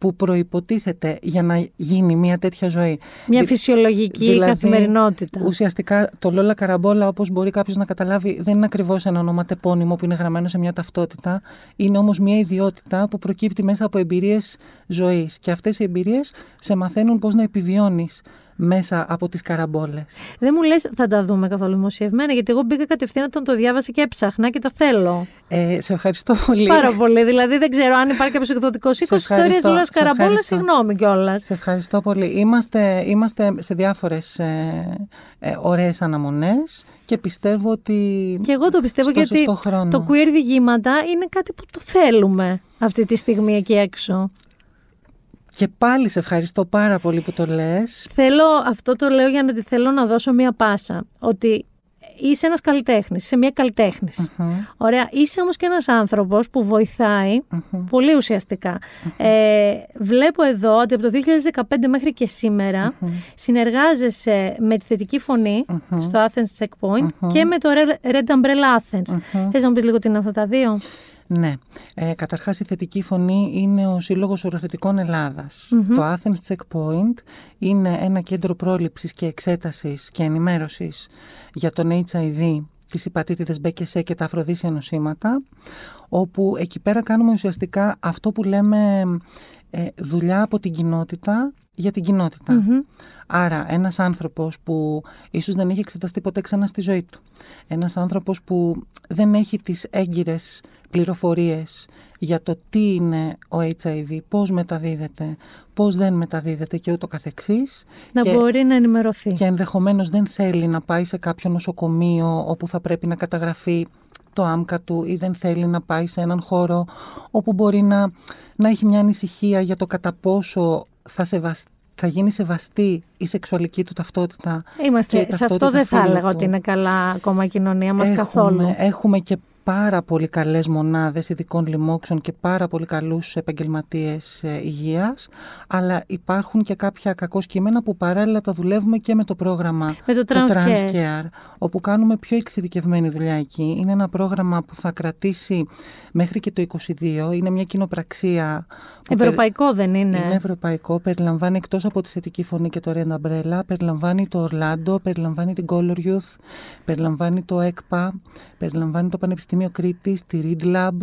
που προϋποτίθεται για να γίνει μια τέτοια ζωή. Μια Δη- φυσιολογική δηλαδή, καθημερινότητα. Ουσιαστικά το Λόλα Καραμπόλα, όπως μπορεί κάποιος να καταλάβει, δεν είναι ακριβώς ένα ονοματεπώνυμο που είναι γραμμένο σε μια ταυτότητα. Είναι όμως μια ιδιότητα που προκύπτει μέσα από εμπειρίες ζωής. Και αυτές οι εμπειρίες σε μαθαίνουν πώς να επιβιώνεις μέσα από τις καραμπόλες. Δεν μου λες θα τα δούμε καθόλου δημοσιευμένα, γιατί εγώ μπήκα κατευθείαν όταν το διάβασα και έψαχνα και τα θέλω. Ε, σε ευχαριστώ πολύ. Πάρα πολύ. Δηλαδή δεν ξέρω αν υπάρχει κάποιος εκδοτικός οίκο Σε ιστορία ευχαριστώ, Λόλα σε Καραμπόλας. ευχαριστώ. Συγγνώμη κιόλας. Σε ευχαριστώ πολύ. Είμαστε, είμαστε σε διάφορες ε, ε, ωραίες αναμονές και πιστεύω ότι Και εγώ το πιστεύω στο γιατί σωστό χρόνο. το queer διηγήματα είναι κάτι που το θέλουμε αυτή τη στιγμή εκεί έξω. Και πάλι σε ευχαριστώ πάρα πολύ που το λες. Θέλω, αυτό το λέω για να τη θέλω να δώσω μία πάσα. Ότι είσαι ένας καλλιτέχνης, είσαι μία καλλιτέχνης. Ωραία. Είσαι όμως και ένας άνθρωπος που βοηθάει πολύ ουσιαστικά. Ε, βλέπω εδώ ότι από το 2015 μέχρι και σήμερα συνεργάζεσαι με τη θετική φωνή στο Athens Checkpoint και με το Red- Red Umbrella Athens. Θες να μου πεις λίγο τι είναι αυτά τα δύο; Ναι. Ε, καταρχάς η θετική φωνή είναι ο Σύλλογος Οροθετικών Ελλάδας. Το Athens Checkpoint είναι ένα κέντρο πρόληψης και εξέτασης και ενημέρωσης για τον HIV, τις υπατήτηδες B και C και τα αφροδίσια νοσήματα, όπου εκεί πέρα κάνουμε ουσιαστικά αυτό που λέμε ε, δουλειά από την κοινότητα για την κοινότητα. Άρα ένας άνθρωπος που ίσως δεν έχει εξεταστεί ποτέ ξανά στη ζωή του, ένας άνθρωπος που δεν έχει τις έγκυρες πληροφορίες για το τι είναι ο HIV, πώς μεταδίδεται, πώς δεν μεταδίδεται και ούτω καθεξής. Να και, μπορεί να ενημερωθεί. Και ενδεχομένως δεν θέλει να πάει σε κάποιο νοσοκομείο όπου θα πρέπει να καταγραφεί το άμκα του ή δεν θέλει να πάει σε έναν χώρο όπου μπορεί να, να έχει μια ανησυχία για το κατά πόσο θα σεβαστεί θα γίνει σεβαστή η σεξουαλική του ταυτότητα. Είμαστε, και η σε αυτό ταυτότητα δεν θα φίλου έλεγα του. ότι είναι καλά ακόμα η κοινωνία μας Έχουμε- καθόλου. Έχουμε και πάρα πολύ καλές μονάδες ειδικών λοιμόξεων και πάρα πολύ καλούς επαγγελματίες ε, υγείας, αλλά υπάρχουν και κάποια κακό κείμενα που παράλληλα τα δουλεύουμε και με το πρόγραμμα Με το Trans Care. Care, όπου κάνουμε πιο εξειδικευμένη δουλειά εκεί. Είναι ένα πρόγραμμα που θα κρατήσει μέχρι και το 22. Είναι μια κοινοπραξία που περι- Ευρωπαϊκό δεν είναι; είναι ευρωπαϊκό, περιλαμβάνει εκτός από τη θετική φωνή και το Red Umbrella, περιλαμβάνει το Orlando, περιλαμβάνει την Color Youth, περιλαμβάνει το ΕΚΠΑ, περιλαμβάνει το Πανεπιστήμιο Κρήτης, τη Read Lab.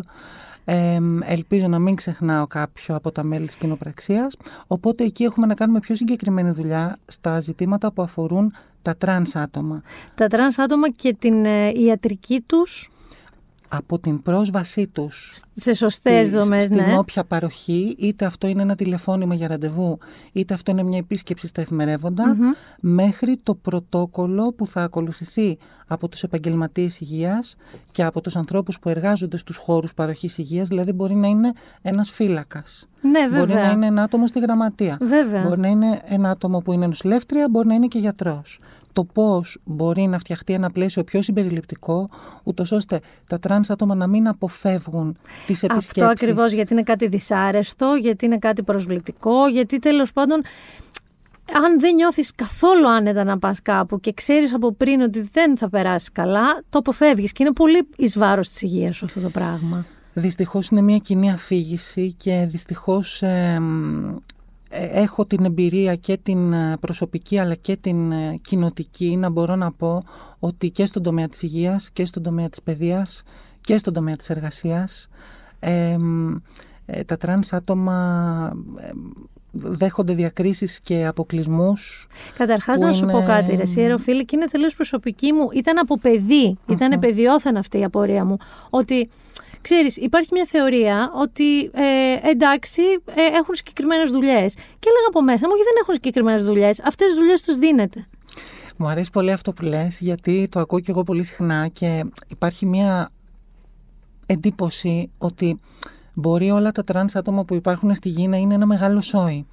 Ε, ελπίζω να μην ξεχνάω κάποιο από τα μέλη της κοινοπραξίας. Οπότε εκεί έχουμε να κάνουμε πιο συγκεκριμένη δουλειά στα ζητήματα που αφορούν τα τρανς άτομα. Τα τρανς άτομα και την ε, ιατρική τους Από την πρόσβασή τους σε σωστές στη- δομές, στην ναι. όποια παροχή, είτε αυτό είναι ένα τηλεφώνημα για ραντεβού, είτε αυτό είναι μια επίσκεψη στα εφημερεύοντα, Μμμ. μέχρι το πρωτόκολλο που θα ακολουθηθεί από τους επαγγελματίες υγείας και από τους ανθρώπους που εργάζονται στους χώρους παροχής υγείας, δηλαδή μπορεί να είναι ένας φύλακας. Ναι, Μπορεί βέβαια. να είναι ένα άτομο στη γραμματεία. Βέβαια. Μπορεί να είναι ένα άτομο που είναι νοσηλεύτρια, μπορεί να είναι και γιατρός. Το πώς μπορεί να φτιαχτεί ένα πλαίσιο πιο συμπεριληπτικό, ούτως ώστε τα τρανς άτομα να μην αποφεύγουν τις επισκέψεις. Αυτό ακριβώς γιατί είναι κάτι δυσάρεστο, γιατί είναι κάτι προσβλητικό, γιατί τέλος πάντων αν δεν νιώθεις καθόλου άνετα να πας κάπου και ξέρεις από πριν ότι δεν θα περάσεις καλά, το αποφεύγεις και είναι πολύ εις βάρος της υγείας σου αυτό το πράγμα. Δυστυχώς είναι μια κοινή αφήγηση και δυστυχώς ε, ε, έχω την εμπειρία και την ε, προσωπική αλλά και την ε, κοινοτική να μπορώ να πω ότι και στον τομέα της υγείας και στον τομέα της παιδείας και στον τομέα της εργασίας ε, ε, τα τρανς άτομα ε, δέχονται διακρίσεις και αποκλεισμούς Καταρχάς που να σου πω είναι- κάτι, ρε εσύ Ερωφίλη, και είναι τελείως προσωπική μου. Ήταν από παιδί, ήταν παιδιόθεν αυτή η απορία μου. Ότι, ξέρεις, υπάρχει μια θεωρία ότι ε, εντάξει, ε, έχουν συγκεκριμένες δουλειές. Και έλεγα από μέσα μου, όχι δεν έχουν συγκεκριμένες δουλειές. Αυτές τις δουλειές τους δίνετε. Μου αρέσει πολύ αυτό που λες γιατί το ακούω και εγώ πολύ συχνά και υπάρχει μια εντύπωση ότι μπορεί όλα τα τρανς άτομα που υπάρχουν στη γη να είναι ένα μεγάλο σόι.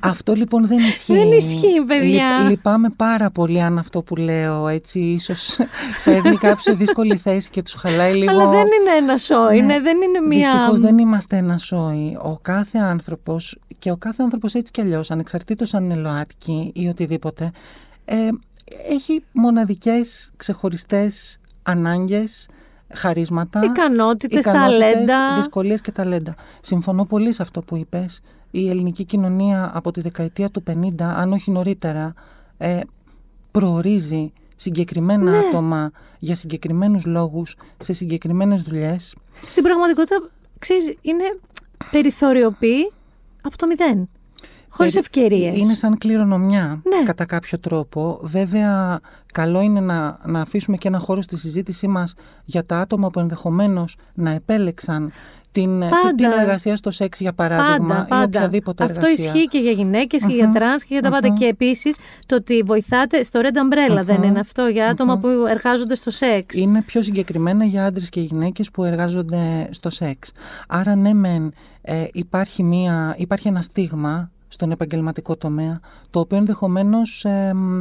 Αυτό λοιπόν δεν ισχύει. Δεν ισχύει, παιδιά. Λυπ- λυπάμαι πάρα πολύ αν αυτό που λέω έτσι ίσως φέρνει κάποιους σε δύσκολη θέση και τους χαλάει λίγο. Αλλά δεν είναι ένα σόι, Ναι. ναι, δεν είναι μια... Δυστυχώς δεν είμαστε ένα σόι. Ο κάθε άνθρωπος και ο κάθε άνθρωπος έτσι κι αλλιώς, ανεξαρτήτως αν είναι ΛΟΑΤΚΙ ή οτιδήποτε, ε, έχει μοναδικές ξεχωριστές ανάγκες, χαρίσματα, Ικανότητες, ικανότητες, ταλέντα. δυσκολίες και ταλέντα. Συμφωνώ πολύ σε αυτό που είπες. Η ελληνική κοινωνία από τη δεκαετία του 50, αν όχι νωρίτερα, ε, προορίζει συγκεκριμένα Ναι. άτομα για συγκεκριμένους λόγους, σε συγκεκριμένες δουλειές. Στην πραγματικότητα, ξέρεις, είναι περιθωριοποιεί από το μηδέν. Χωρίς Περι- ευκαιρίες. Είναι σαν κληρονομιά Ναι. κατά κάποιο τρόπο. Βέβαια, καλό είναι να, να αφήσουμε και ένα χώρο στη συζήτησή μας για τα άτομα που ενδεχομένως να επέλεξαν την, Πάντα. την εργασία στο σεξ, για παράδειγμα, Πάντα, ή πάντα. οποιαδήποτε Αυτό εργασία. ισχύει και για γυναίκες και για Μμμ, τρανς και για τα πάντα. μμμ. Και επίσης το ότι βοηθάτε στο Red Umbrella δεν Μμμ, είναι αυτό για άτομα που εργάζονται στο σεξ. Είναι πιο συγκεκριμένα για άντρες και γυναίκες που εργάζονται στο σεξ. Άρα ναι μεν ε, υπάρχει, μία, υπάρχει ένα στίγμα στον επαγγελματικό τομέα το οποίο ενδεχομένως ε, μ,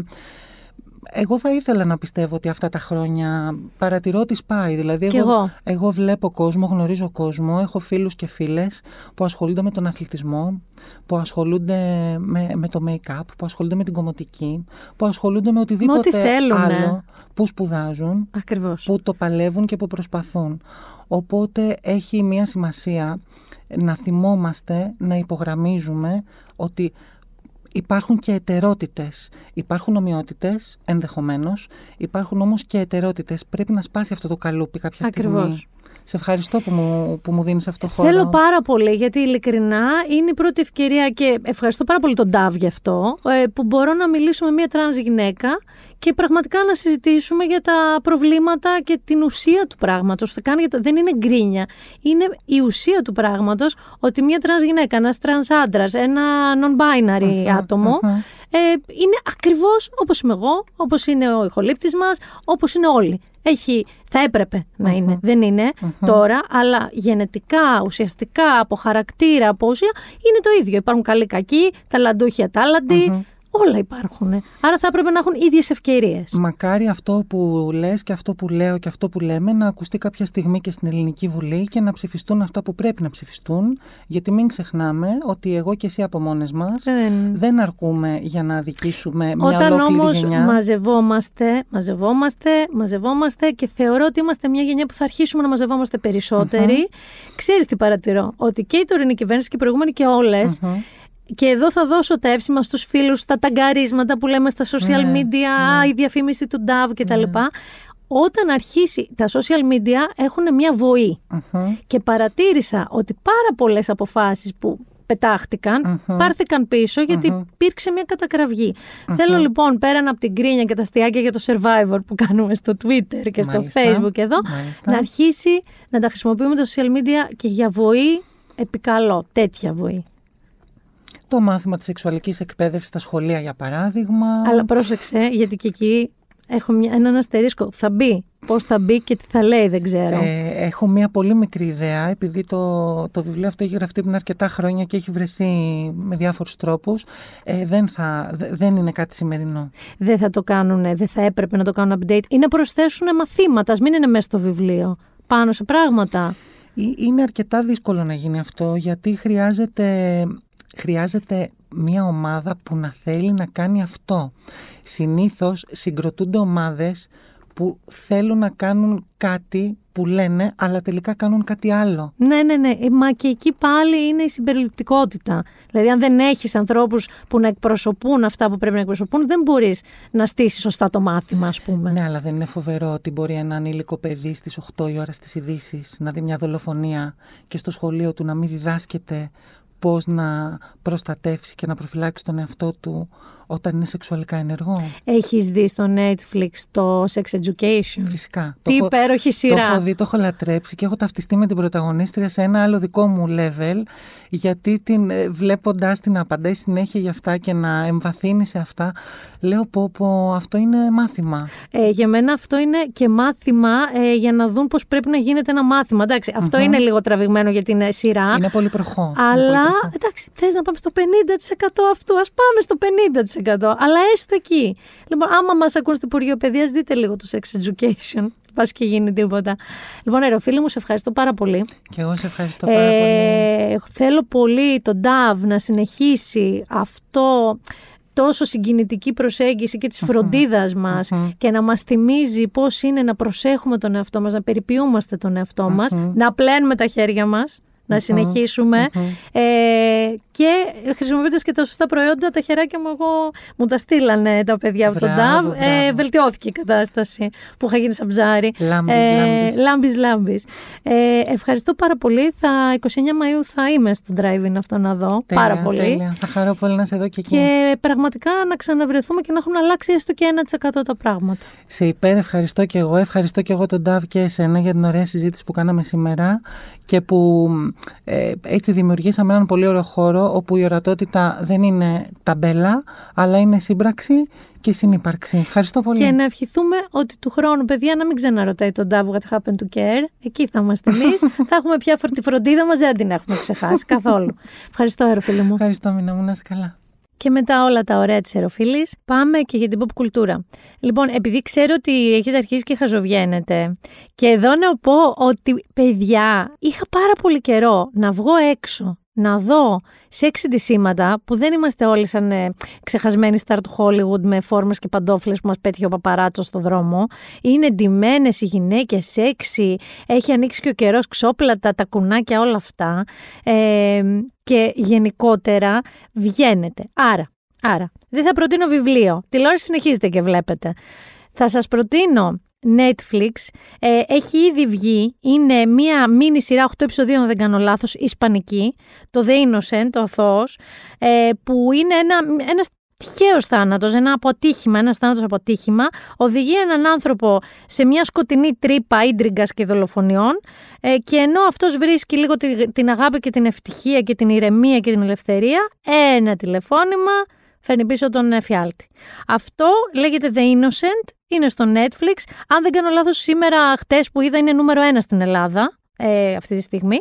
εγώ θα ήθελα να πιστεύω ότι αυτά τα χρόνια παρατηρώ ότι σπάει. Δηλαδή, Κι εγώ. εγώ βλέπω κόσμο, γνωρίζω κόσμο, έχω φίλους και φίλες που ασχολούνται με τον αθλητισμό, που ασχολούνται με, με το make-up, που ασχολούνται με την κομμωτική, που ασχολούνται με οτιδήποτε θέλουνε. άλλο που σπουδάζουν, Ακριβώς. που το παλεύουν και που προσπαθούν. Οπότε έχει μία σημασία να θυμόμαστε, να υπογραμμίζουμε ότι υπάρχουν και ετερότητες. Υπάρχουν ομοιότητες, ενδεχομένως, υπάρχουν όμως και ετερότητες. Πρέπει να σπάσει αυτό το καλούπι κάποια στιγμή. Ακριβώς. Σε ευχαριστώ που μου, που μου δίνεις αυτό το χώρο. Θέλω πάρα πολύ, γιατί ειλικρινά είναι η πρώτη ευκαιρία και ευχαριστώ πάρα πολύ τον Dove γι' αυτό, ε, που μπορώ να μιλήσω με μια τρανς γυναίκα και πραγματικά να συζητήσουμε για τα προβλήματα και την ουσία του πράγματος. Θα κάνει, δεν είναι γκρίνια, είναι η ουσία του πράγματος ότι μια τρανς γυναίκα, ένας τρανς άντρας, ένα non-binary άτομο ε, είναι ακριβώς όπως είμαι εγώ, όπως είναι ο ηχολήπτης μας, όπως είναι όλοι. Έχει, θα έπρεπε να είναι, δεν είναι τώρα, αλλά γενετικά, ουσιαστικά, από χαρακτήρα, από ουσία, είναι το ίδιο. Υπάρχουν καλοί κακοί, ταλαντούχοι ατάλαντοι, Όλα υπάρχουν. Άρα θα έπρεπε να έχουν ίδιες ευκαιρίες. Μακάρι αυτό που λες και αυτό που λέω και αυτό που λέμε να ακουστεί κάποια στιγμή και στην Ελληνική Βουλή και να ψηφιστούν αυτά που πρέπει να ψηφιστούν. Γιατί μην ξεχνάμε ότι εγώ και εσύ από μόνες μας δεν αρκούμε για να αδικήσουμε μια Όταν ολόκληρη όμως γενιά. μαζευόμαστε, μαζευόμαστε, μαζευόμαστε και θεωρώ ότι είμαστε μια γενιά που θα αρχίσουμε να μαζευόμαστε περισσότεροι. Ξέρεις τι παρατηρώ, ότι και η τωρινή κυβέρνηση και οι προηγούμενοι και όλες Και εδώ θα δώσω τα εύσημα στους φίλους, τα ταγκαρίσματα που λέμε στα social Ναι, media, η διαφήμιση του DAV κτλ. Όταν αρχίσει τα social media έχουν μια βοή. Και παρατήρησα ότι πάρα πολλές αποφάσεις που πετάχτηκαν, πάρθηκαν πίσω γιατί υπήρξε μια κατακραυγή. Θέλω λοιπόν πέραν από την κρίνια και τα αστιάκια για το Survivor που κάνουμε στο Twitter και στο Μάλιστα, Facebook εδώ, μάλιστα. να αρχίσει να τα χρησιμοποιούμε τα social media και για βοή επικαλώ, τέτοια βοή. Το μάθημα της σεξουαλικής εκπαίδευσης στα σχολεία, για παράδειγμα. Αλλά πρόσεξε, γιατί και εκεί έχω μια, έναν αστερίσκο. Θα μπει. Πώς θα μπει και τι θα λέει, δεν ξέρω. Ε, έχω μία πολύ μικρή ιδέα, επειδή το, το βιβλίο αυτό έχει γραφτεί πριν αρκετά χρόνια και έχει βρεθεί με διάφορους τρόπους. Ε, δεν, θα, δε- δεν είναι κάτι σημερινό. Δεν θα το κάνουν, δεν θα έπρεπε να το κάνουν update ή να προσθέσουν μαθήματα, ας μην είναι μέσα στο βιβλίο. Πάνω σε πράγματα. Ε, Είναι αρκετά δύσκολο να γίνει αυτό, γιατί χρειάζεται, χρειάζεται μία ομάδα που να θέλει να κάνει αυτό. Συνήθως συγκροτούνται ομάδες που θέλουν να κάνουν κάτι που λένε, αλλά τελικά κάνουν κάτι άλλο. Ναι, ναι, ναι. Ε, Μα και εκεί πάλι είναι η συμπεριληπτικότητα. Δηλαδή, αν δεν έχεις ανθρώπους που να εκπροσωπούν αυτά που πρέπει να εκπροσωπούν, δεν μπορείς να στήσεις σωστά το μάθημα, ας πούμε. Ναι, αλλά δεν είναι φοβερό ότι μπορεί ένα ανήλικο παιδί στις 8 η ώρα στις ειδήσεις να δει μια δολοφονία και στο σχολείο του να μην διδάσκεται πώς να προστατεύσει και να προφυλάξει τον εαυτό του όταν είναι σεξουαλικά ενεργό. Έχεις δει στο Netflix το Sex Education; Φυσικά. Τι Το έχω- υπέροχη Το σειρά. έχω δει, το έχω λατρέψει και έχω ταυτιστεί με την πρωταγωνίστρια σε ένα άλλο δικό μου level, γιατί την, ε, βλέποντας την να απαντάει συνέχεια για αυτά και να εμβαθύνει σε αυτά, λέω πω πω αυτό είναι μάθημα. Ε, για μένα αυτό είναι και μάθημα ε, για να δουν πώς πρέπει να γίνεται ένα μάθημα. Εντάξει, αυτό είναι λίγο τραβηγμένο για την ε, σειρά. Είναι πολύ προχώ. Είναι πολύ Αλλά προχώ. εντάξει, θες να πάμε στο 50% αυτού, ας πάμε στο 50%. Αλλά έστω εκεί. Λοιπόν, άμα μας ακούν στο Υπουργείο Παιδείας, δείτε λίγο το sex education. Πας και γίνει τίποτα. Λοιπόν, Εροφίλη μου, σε ευχαριστώ πάρα πολύ. Και εγώ σε ευχαριστώ πάρα πολύ. Ε, θέλω πολύ τον Νταβ να συνεχίσει αυτό τόσο συγκινητική προσέγγιση και της φροντίδας μας και να μας θυμίζει πώς είναι να προσέχουμε τον εαυτό μας, να περιποιούμαστε τον εαυτό μας, να πλένουμε τα χέρια μας, να συνεχίσουμε ε, και χρησιμοποιώντας και τα σωστά προϊόντα, τα χεράκια μου εγώ μου τα στείλανε τα παιδιά από τον Μπράβο, Νταβ. Ε, μπράβο. βελτιώθηκε η κατάσταση που είχα γίνει σαν ψάρι. Λάμπης, Ε, λάμπης. Λάμπης, λάμπης. Ε, ευχαριστώ πάρα πολύ. Θα, 29 Μαΐου θα είμαι στο drive-in αυτό να δω. Τέλεια, πάρα πολύ. τέλεια. Θα χαρώ πολύ να σε δω και εκεί. Και πραγματικά να ξαναβρεθούμε και να έχουν αλλάξει έστω και 1% τα πράγματα. Σε υπέρ ευχαριστώ και εγώ. Ευχαριστώ και εγώ τον Ντάβ και εσένα για την ωραία συζήτηση που κάναμε σήμερα και που ε, έτσι δημιουργήσαμε έναν πολύ ωραίο χώρο όπου η ορατότητα δεν είναι ταμπέλα αλλά είναι σύμπραξη και συνύπαρξη. Ευχαριστώ πολύ. Και να ευχηθούμε ότι του χρόνου, παιδιά, να μην ξαναρωτάει τον Dove what happened to care. Εκεί θα είμαστε εμείς. θα έχουμε πια φορ- τη φροντίδα μας, δεν την έχουμε ξεχάσει καθόλου. Ευχαριστώ, Αεροφίλη μου. Ευχαριστώ, Μίνα μου, να είσαι καλά. Και μετά όλα τα ωραία της Αεροφίλης, πάμε και για την pop κουλτούρα. Λοιπόν, επειδή ξέρω ότι έχετε αρχίσει και χαζοβγαίνετε, και εδώ να πω ότι, παιδιά, είχα πάρα πολύ καιρό να βγω έξω, να δω σεξ ντυσίματα που δεν είμαστε όλοι σαν ε, ξεχασμένοι στάρ του Hollywood με φόρμες και παντόφλες που μας πέτυχε ο παπαράτσος στο δρόμο. Είναι ντυμένες οι γυναίκες, σεξι, έχει ανοίξει και ο καιρός ξόπλατα, τα κουνάκια, όλα αυτά. Ε, και γενικότερα βγαίνετε. Άρα, άρα, δεν θα προτείνω βιβλίο. Τηλεόραση συνεχίζετε και βλέπετε. Θα σας προτείνω Netflix. Ε, έχει ήδη βγει. Είναι μία μίνι σειρά 8 επεισοδίων, αν δεν κάνω λάθος, ισπανική. Το The Innocent, ο αθώος, ε, που είναι ένα, ένας τυχαίος θάνατος, ένα αποτύχημα, ένας θάνατος αποτύχημα, οδηγεί έναν άνθρωπο σε μια σκοτεινή τρύπα ίντριγκας και δολοφονιών ε, και ενώ αυτός βρίσκει λίγο τη- την αγάπη και την ευτυχία και την ηρεμία και την ελευθερία, ένα τηλεφώνημα φέρνει πίσω τον εφιάλτη. Αυτό λέγεται The Innocent, είναι στο Netflix. Αν δεν κάνω λάθος, σήμερα, χτες που είδα, είναι νούμερο ένα στην Ελλάδα ε, αυτή τη στιγμή.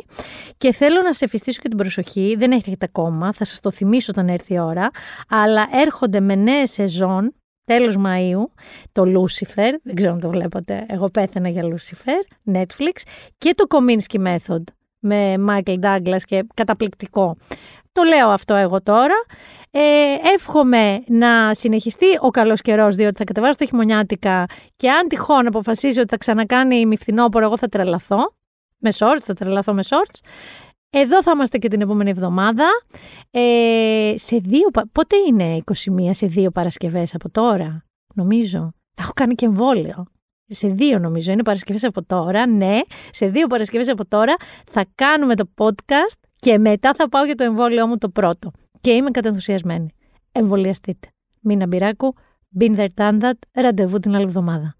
Και θέλω να σε εφιστήσω και την προσοχή, δεν έχετε ακόμα, θα σας το θυμίσω όταν έρθει η ώρα, αλλά έρχονται με νέα σεζόν, τέλος Μαΐου, το Lucifer, δεν ξέρω αν το βλέπατε, εγώ πέθανα για Lucifer, Netflix, και το Kominsky Method με Michael Douglas και καταπληκτικό. Το λέω αυτό εγώ τώρα. Ε, εύχομαι να συνεχιστεί ο καλός καιρός, διότι θα κατεβάσω τα χειμωνιάτικα και αν τυχόν αποφασίσει ότι θα ξανακάνει η μυφθινόπορο, εγώ θα τρελαθώ. Με shorts, θα τρελαθώ με shorts. Εδώ θα είμαστε και την επόμενη εβδομάδα. Ε, σε δύο, πα- πότε είναι 21, σε δύο Παρασκευές από τώρα, νομίζω; Θα έχω κάνει και εμβόλιο. Σε δύο νομίζω, είναι Παρασκευές από τώρα, ναι. Σε δύο Παρασκευές από τώρα θα κάνουμε το podcast και μετά θα πάω για το εμβόλιο μου το πρώτο. Και είμαι κατενθουσιασμένη. Εμβολιαστείτε. Μίνα Μπυράκου, been there, done that, ραντεβού την άλλη εβδομάδα.